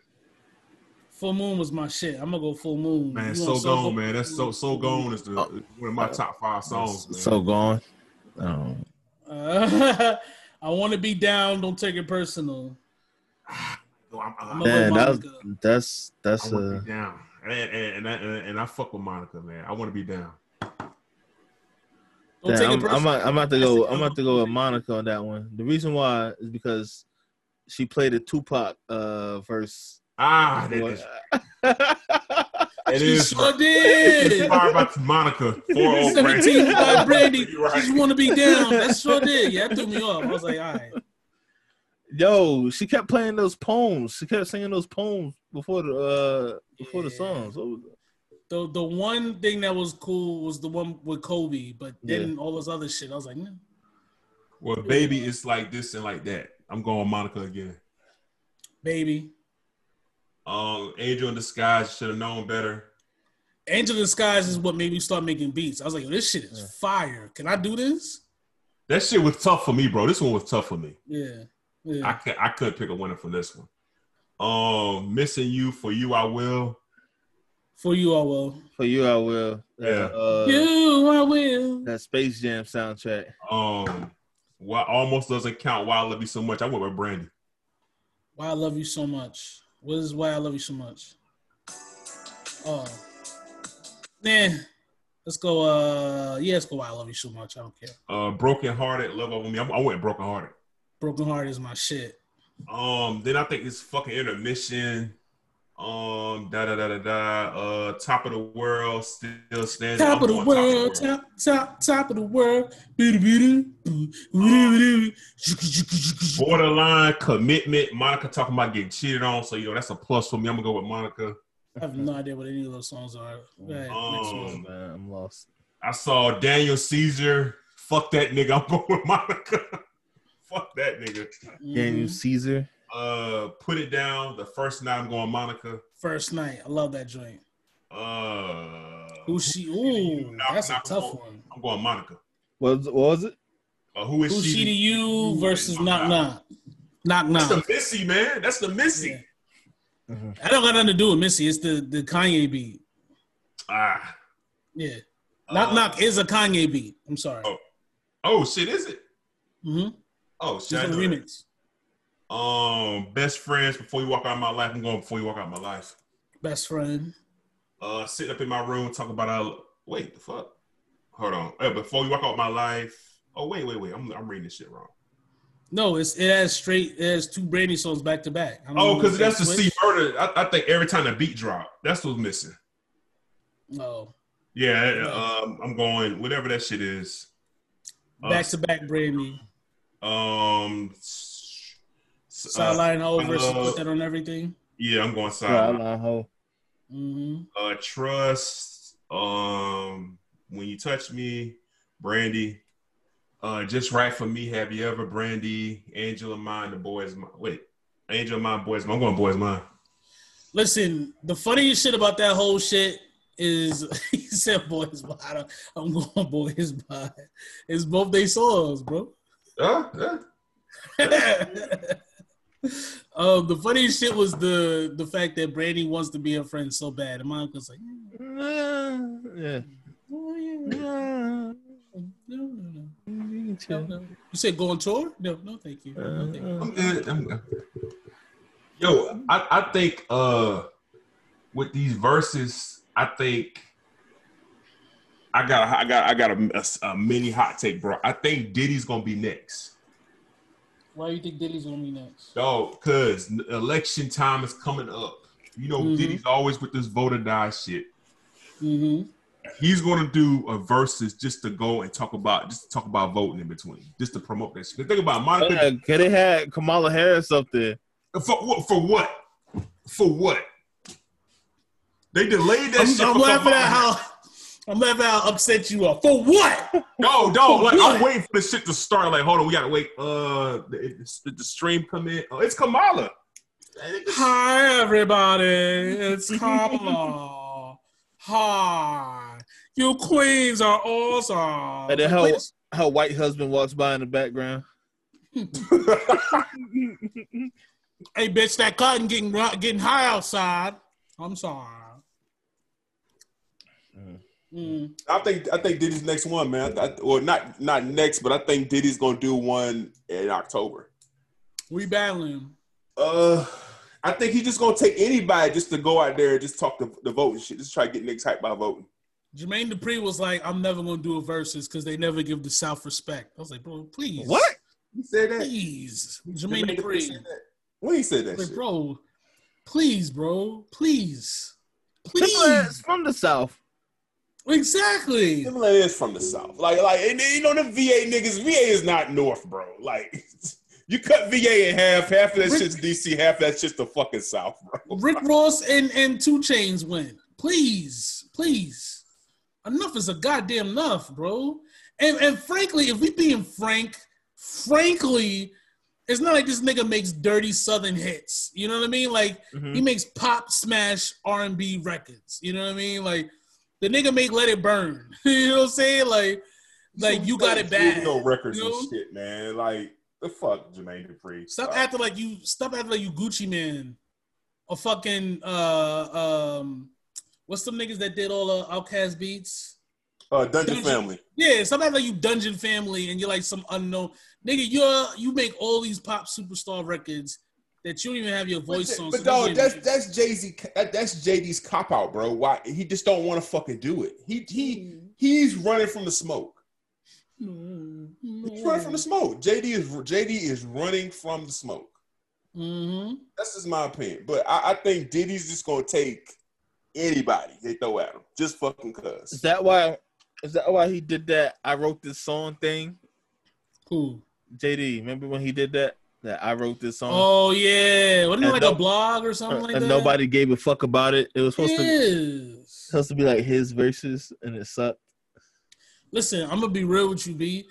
Full Moon was my shit. I'm gonna go Full Moon. Man, You So want Gone, man. That's so so gone is the Oh. one of my top five songs. Man. So gone. Um, Uh, I want to be down. Don't take it personal. Yo, I'm, I'm man, that's that's that's I want to uh, be down, and and, and, I, and I fuck with Monica, man. I want to be down. Don't Damn, take I'm, I'm, about- I'm about to go. I'm about to go with Monica on that one. The reason why is because she played a Tupac uh, verse. Ah, that is, it She is sure did. inspired by Monica. Four old 17 by Brandy. You're right. She just want to be down. That sure did. Yeah, that threw me off. I was like, all right. Yo, she kept playing those poems. She kept singing those poems before the uh, before the Yeah. songs. What was it? The the one thing that was cool was the one with Kobe, but then all this other shit, I was like, nah. Well, baby, it's like this and like that. I'm going Monica again. baby. Um, Angel in Disguise should have known better. Angel in Disguise is what made me start making beats. I was like, this shit is Yeah. fire. Can I do this? That shit was tough for me, bro. This one was tough for me. Yeah. I Yeah. could I could pick a winner from this one. Um, missing you for you, I will. For you, I will. For you, I will. Yeah. Uh, you, I will. That Space Jam soundtrack. Um, what almost doesn't count. Why I love you so much. I went with Brandy. Why I love you so much. What is why I love you so much? Oh. Man. Let's go. Uh, yeah, let's go. Why I love you so much. I don't care. Uh, broken hearted, love over me. I'm, I went broken hearted. Broken Heart is my shit. Um, then I think it's fucking intermission. Um, da da da da da. Uh, top of the world still stands. Top I'm of the world, top, top, top of the world. Borderline. Borderline commitment. Monica talking about getting cheated on, so you know that's a plus for me. I'm gonna go with Monica. I have no idea what any of those songs are. Go ahead, next Um, one. Man, I'm lost. I saw Daniel Caesar. Fuck that nigga. I'm going with Monica. Fuck that nigga. Daniel Mhm. Caesar. Uh, put it down. The first night I'm going Monica. First night. I love that joint. Uh, Who's she? Ooh, Knock- that's a knock tough on. one. I'm going Monica. What was, what was it? Uh, who is Who's she? she to you versus Knock Knock Knock. Knock That's the Missy man. That's the Missy. I don't got nothing to do with Missy. It's the, the Kanye beat. Ah. Yeah. Knock Uh, Knock is a Kanye beat. I'm sorry. Oh. Oh shit, is it? Mm-hmm. Oh Just shit. I a know that. remix. Um, best friends before you walk out of my life. I'm going before you walk out of my life. Best friend. Uh, sitting up in my room talking about uh, wait, the fuck. Hold on. Uh, before you walk out of my life. Oh wait, wait, wait. I'm I'm reading this shit wrong. No, it's it has straight. It has two Brandy songs back to back. Oh, because that's the. C murder. I, I think every time the beat drop, that's what's missing. Oh, Yeah, um, I'm going whatever that shit is. Uh, back to back Brandy. Um, s- s- uh, Sideline Ho versus put that on everything. yeah, I'm going Right, side. line ho. hmm Uh, trust. Um, when you touch me, Brandy. Uh, just right for me. Have you ever Brandy, Angel of Mine, the boys? Mine. Wait, Angel Mine, boys. Mine. I'm going boys mine. Listen, the funniest shit about that whole shit is he said boys mine. I'm going boys mine. It's both they songs, bro. Uh, yeah. um, the funniest shit was the the fact that Brandy wants to be a friend so bad, and my uncle's like, yeah. oh, yeah. Yeah. no, no, no. You can chill. You said go on tour? No, no, thank you. No, thank you. I'm good. I'm good. Yo, I, I think uh with these verses, I think I got a, I got I got a, a- a mini hot take, bro. I think Diddy's gonna be next. Why do you think Diddy's gonna be next? Dog, cause election time is coming up. You know, Mhm. Diddy's always with this Vote or Die shit. Mm-hmm. He's gonna do a verses just to go and talk about just to talk about voting in between, just to promote that shit. Think about Monica Yeah, 'cause they had Kamala Harris up there. for what? For what? For what? They delayed that I'm, shit. I'm for laughing Kamala at how I'm laughing at how upset you are. For what? No, dog. Like What? I'm waiting for the shit to start. Like, hold on, we gotta wait. Uh, the, the, the stream come in. Oh, it's Kamala. Hi everybody, it's Kamala. Hi, you queens are awesome. And then her, her white husband walks by in the background. Hey, bitch, that cotton getting getting high outside. I'm sorry. Mm. I think I think Diddy's next one, man. I, I, well, not not next, but I think Diddy's gonna do one in October. We battling. Uh, I think he's just gonna take anybody just to go out there and just talk the, the vote and shit. Just try to get niggas hyped by voting. Jermaine Dupri was like, "I'm never gonna do a verses because they never give the South respect." I was like, "Bro, please, What? He said that. Please, Jermaine Jermaine Dupri. said. When he said that Like, shit. bro, please, bro, please, please, Timbaland's from the South. Exactly." Timbaland is from the south. Like, like, and you know the VA niggas. VA is not north, bro. Like, you cut VA in half. Half of that shit's DC. Half of that's just the fucking south, bro. Rick Ross and and 2 Chainz win. Please, please. Enough is a goddamn enough, bro. And and frankly, if we being frank, frankly, it's not like this nigga makes dirty southern hits. You know what I mean? Like Mhm. he makes pop smash R and B records. You know what I mean? Like the nigga make Let It Burn. you know what I'm saying? Like like you got it bad. No records you know? and shit, man. Like the fuck, Jermaine Dupri. Stop Uh, acting like you stop acting like you Gucci Mane. A fucking uh um what's some niggas that did all the OutKast beats? Uh, Dungeon Dungeon- Family. Yeah, stop acting like you Dungeon Family and you're like some unknown nigga. You're you make all these pop superstar records that you don't even have your voice but, on. but so dog, those that's are- that's Jay Z. That's JD's cop out, bro. Why he just don't want to fucking do it? He he he's running from the smoke. He's running from the smoke. JD is JD is running from the smoke. Mm-hmm. That's just my opinion. But I, I think Diddy's just gonna take anybody they throw at him, just fucking cuz. Is that why? Is that why he did that? I wrote this song thing. Cool. JD, remember when he did that? That I wrote this song. Oh yeah, wasn't it like no- a blog or something uh, like and that? nobody gave a fuck about it. It was supposed to Yes. supposed to be like his verses, and it sucked. Listen, I'm gonna be real with you, B.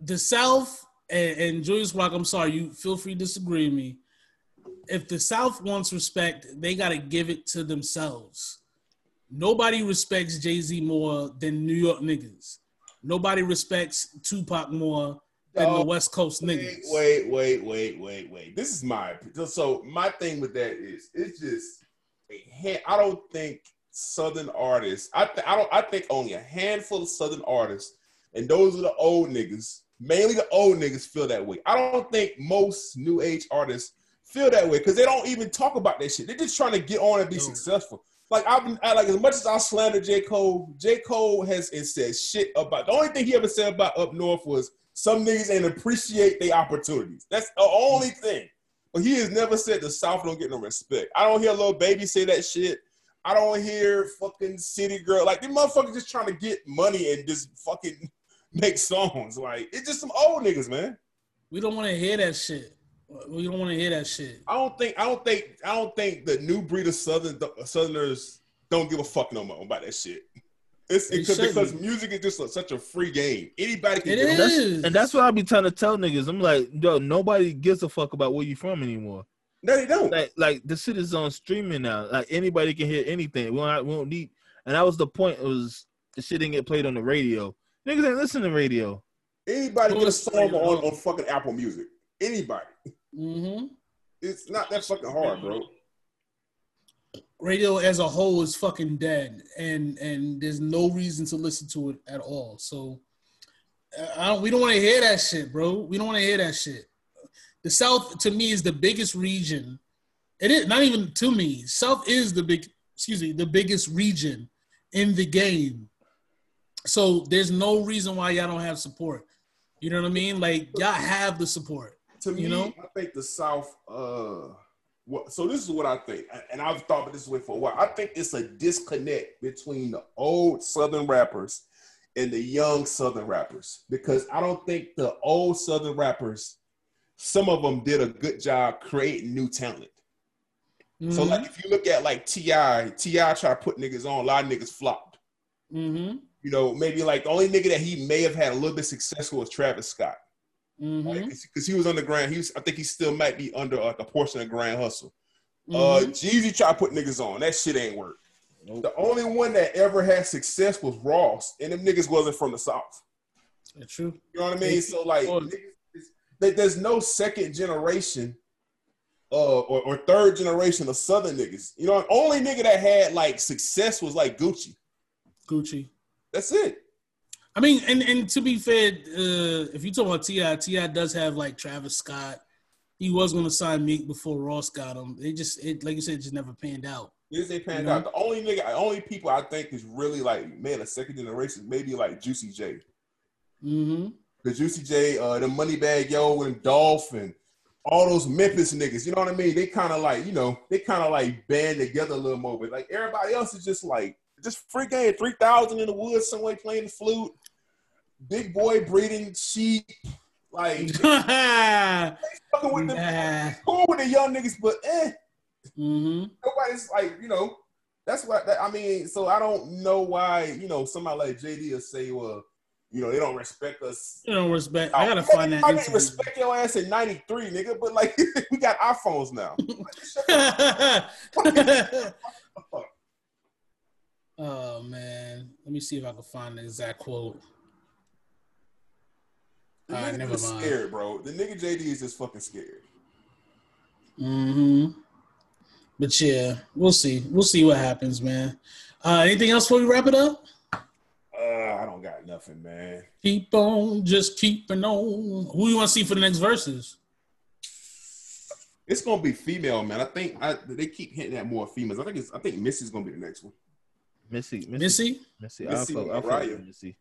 The South and, and Julius Rock, I'm sorry, you feel free to disagree with me. If the South wants respect, they gotta give it to themselves. Nobody respects Jay Z more than New York niggas. Nobody respects Tupac more than the oh, West Coast Wait, niggas. wait, wait, wait, wait, wait. This is my so my thing with that is it's just I don't think Southern artists. I th- I don't. I think only a handful of Southern artists, and those are the old niggas. Mainly the old niggas feel that way. I don't think most new age artists feel that way because they don't even talk about that shit. They're just trying to get on and be No. successful. Like I've been, I, like as much as I slander J Cole, J Cole has and said shit about. The only thing he ever said about up north was some niggas ain't appreciate their opportunities. That's the only thing. But he has never said the South don't get no respect. I don't hear Lil Baby say that shit. I don't hear fucking city girl like these motherfuckers just trying to get money and just fucking make songs. Like it's just some old niggas, man. We don't want to hear that shit. We don't want to hear that shit. I don't think I don't think I don't think the new breed of southern Southerners don't give a fuck no more about that shit. It's They because, because music is just a, such a free game. Anybody can It get on- That's, and that's what I be trying to tell niggas. I'm like, yo, nobody gives a fuck about where you from anymore. No, they don't. Like, like the shit is on streaming now. Like anybody can hear anything. We don't, we don't need. And that was the point. It was the shit didn't get played on the radio. Niggas ain't listen to radio. Anybody Who get a song on, on? on fucking Apple Music. Anybody. hmm It's not that fucking hard, bro. Radio as a whole is fucking dead and and there's no reason to listen to it at all. So uh, I don't, we don't want to hear that shit bro. We don't want to hear that shit. The south to me is the biggest region. It is not even to me. South is the big excuse me the biggest region in the game. So there's no reason why y'all don't have support. You know what i mean? Like y'all have the support To me, You know? I think the South. Uh, so this is what I think, and I've thought about this way for a while. I think it's a disconnect between the old Southern rappers and the young Southern rappers because I don't think the old Southern rappers, some of them did a good job creating new talent. So Mm-hmm. like if you look at like T.I, T.I tried to put niggas on, a lot of niggas flopped. mm-hmm You know, maybe like the only nigga that he may have had a little bit successful was Travis Scott. Mm-hmm because he was underground. He was, I think he still might be under like a portion of Grand Hustle. Uh, mm-hmm. Jeezy tried to put niggas on. That shit ain't work. Nope. The only one that ever had success was Ross, and them niggas wasn't from the South. That's true You know what I mean? So like, niggas, there's no second generation, uh, or, or third generation of Southern niggas. You know, only nigga that had like success was like Gucci. gucci That's it. I mean, and, and to be fair, uh, if you talk about T.I, T.I does have like Travis Scott. He was going to sign Meek before Ross got him. They just, it, like you said, it just never panned out. This they panned You know? out. The only nigga, the only people I think is really like man, a second generation, maybe like Juicy J. Mm-hmm. the Juicy J, uh, the Moneybagg Yo, and Dolphin, all those Memphis niggas. You know what I mean? They kind of like, you know, they kind of like band together a little more. But like everybody else is just like, just free game, three thousand in the woods, somewhere playing the flute. Big Boi breeding sheep, like fucking with them, cool with the young niggas, but eh, Mm-hmm. nobody's like, you know, that's what that, I mean. So I don't know why, you know, somebody like JD will say, well, you know, they don't respect us You know, respect. I gotta Oh, find that. I didn't respect your ass in '93, nigga. But like, we got iPhones now. oh man, let me see if I can find the exact quote. The All right, nigga never is mind. scared, bro. The nigga JD is just fucking scared. hmm But yeah, we'll see. We'll see what happens, man. Uh, anything else before we wrap it up? Uh, I don't got nothing, man. Keep on, just keeping on. Who you want to see for the next verses? It's gonna be female, man. I think I, they keep hitting at more females. I think it's. I think Missy's gonna be the next one. Missy, Missy, Missy? Missy. Missy I'll with fuck, I'll fuck Mariah. with Missy.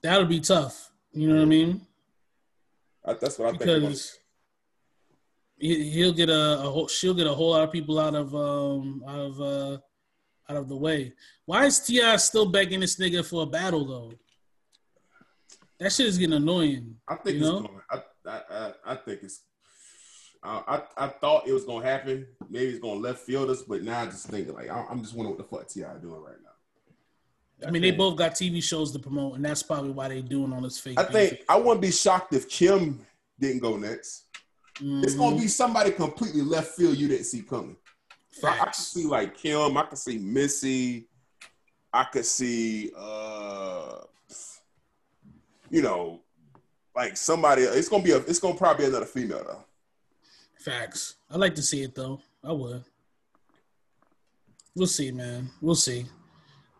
That'll be tough. You know what I mean? I, that's what I think. Because he, he'll get a, a whole, she'll get a whole lot of people out of um out of uh out of the way. Why is T.I still begging this nigga for a battle though? That shit is getting annoying. I think You it's know? going. I, I, I, I think it's. I, I, I thought it was gonna happen. Maybe it's gonna left field us, but now I just think like I, I'm just wondering what the fuck T.I doing right now. I mean, they both got TV shows to promote, and that's probably why they doing all this fake. I think I wouldn't be shocked if Kim didn't go next. It's Mm-hmm. gonna be somebody completely left field you didn't see coming. I, I could see like Kim. I could see Missy. I could see, uh, you know, like somebody. It's gonna be a. It's gonna probably be another female though. Facts. I like to see it though. I would. We'll see, man. We'll see.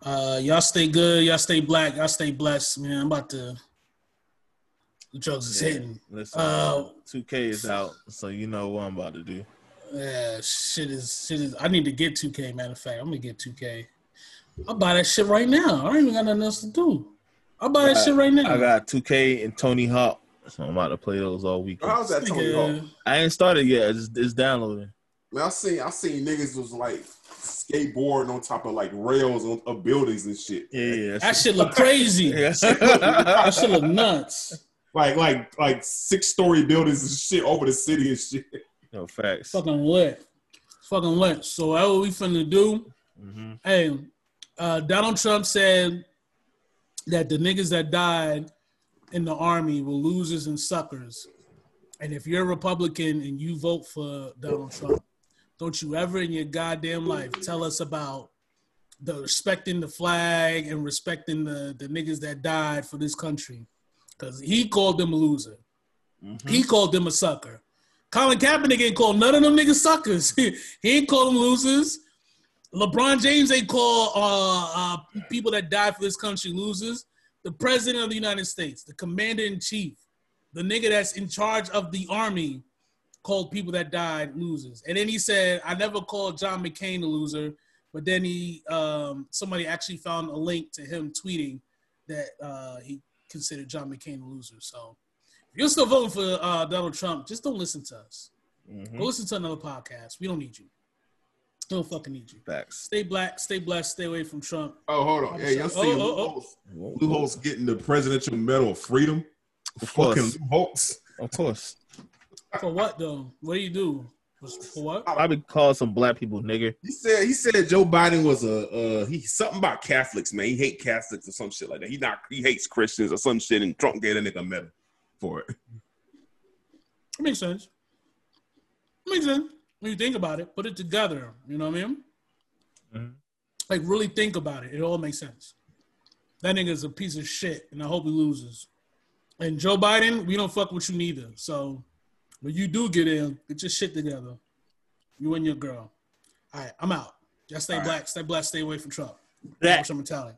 Uh, y'all stay good. Y'all stay black. Y'all stay blessed, man. I'm about to. The drugs is Yeah. hitting. Listen, Uh, 2K is out, so you know what I'm about to do. Yeah, shit is shit is. I need to get 2K. Matter of fact, I'm gonna get 2K. I'll buy that shit right now. I don't even got nothing else to do. I'll buy that shit right now. I got 2K and Tony Hawk, so I'm about to play those all weekend. How's that Tony Nigga, Hawk? I ain't started yet. It's, it's downloading. Man, I seen I seen niggas was like skateboarding on top of like rails of, of buildings and shit. Yeah, yeah. that shit look crazy. That shit look nuts. Like like like six story buildings and shit over the city and shit. no facts. Fucking lit. Fucking lit. So that's what we finna do. hmm Hey, Uh, Donald Trump said that the niggas that died in the army were losers and suckers. And if you're a Republican and you vote for Donald Trump, don't you ever in your goddamn life tell us about the respecting the flag and respecting the, the niggas that died for this country. Cause he called them a loser. Mm-hmm. He called them a sucker. Colin Kaepernick ain't called none of them niggas suckers. he ain't called them losers. LeBron James ain't called uh, uh, people that died for this country losers. The president of the United States, the commander in chief, the nigga that's in charge of the army, called people that died losers. And then he said, "I never called John McCain a loser." But then he, um, somebody actually found a link to him tweeting that uh, he considered John McCain a loser. So if you're still voting for uh, Donald Trump, just don't listen to us. Mm-hmm. Go listen to another podcast. We don't need you. We don't fucking need you. Facts. Stay black, stay blessed, stay away from Trump. Oh, hold on. Hey, y'all see oh, oh, oh. Lou Holtz getting the Presidential Medal of Freedom? Of fucking Lou Holtz. Of course. For what though? What do you do? For what? Probably call some black people nigger. He said he said Joe Biden was a uh, he something about Catholics, man. He hate Catholics or some shit like that. He not he hates Christians or some shit, and Trump gave a nigga a medal for it. It makes sense. It makes sense when you think about it. Put it together. You know what I mean? Mm-hmm. Like really think about it. It all makes sense. That nigga's a piece of shit, and I hope he loses. And Joe Biden, we don't fuck with you neither. So when you do get in, get your shit together. You and your girl. All right, I'm out. Just stay All black, right. stay black, stay away from Trump. That's what I'm telling.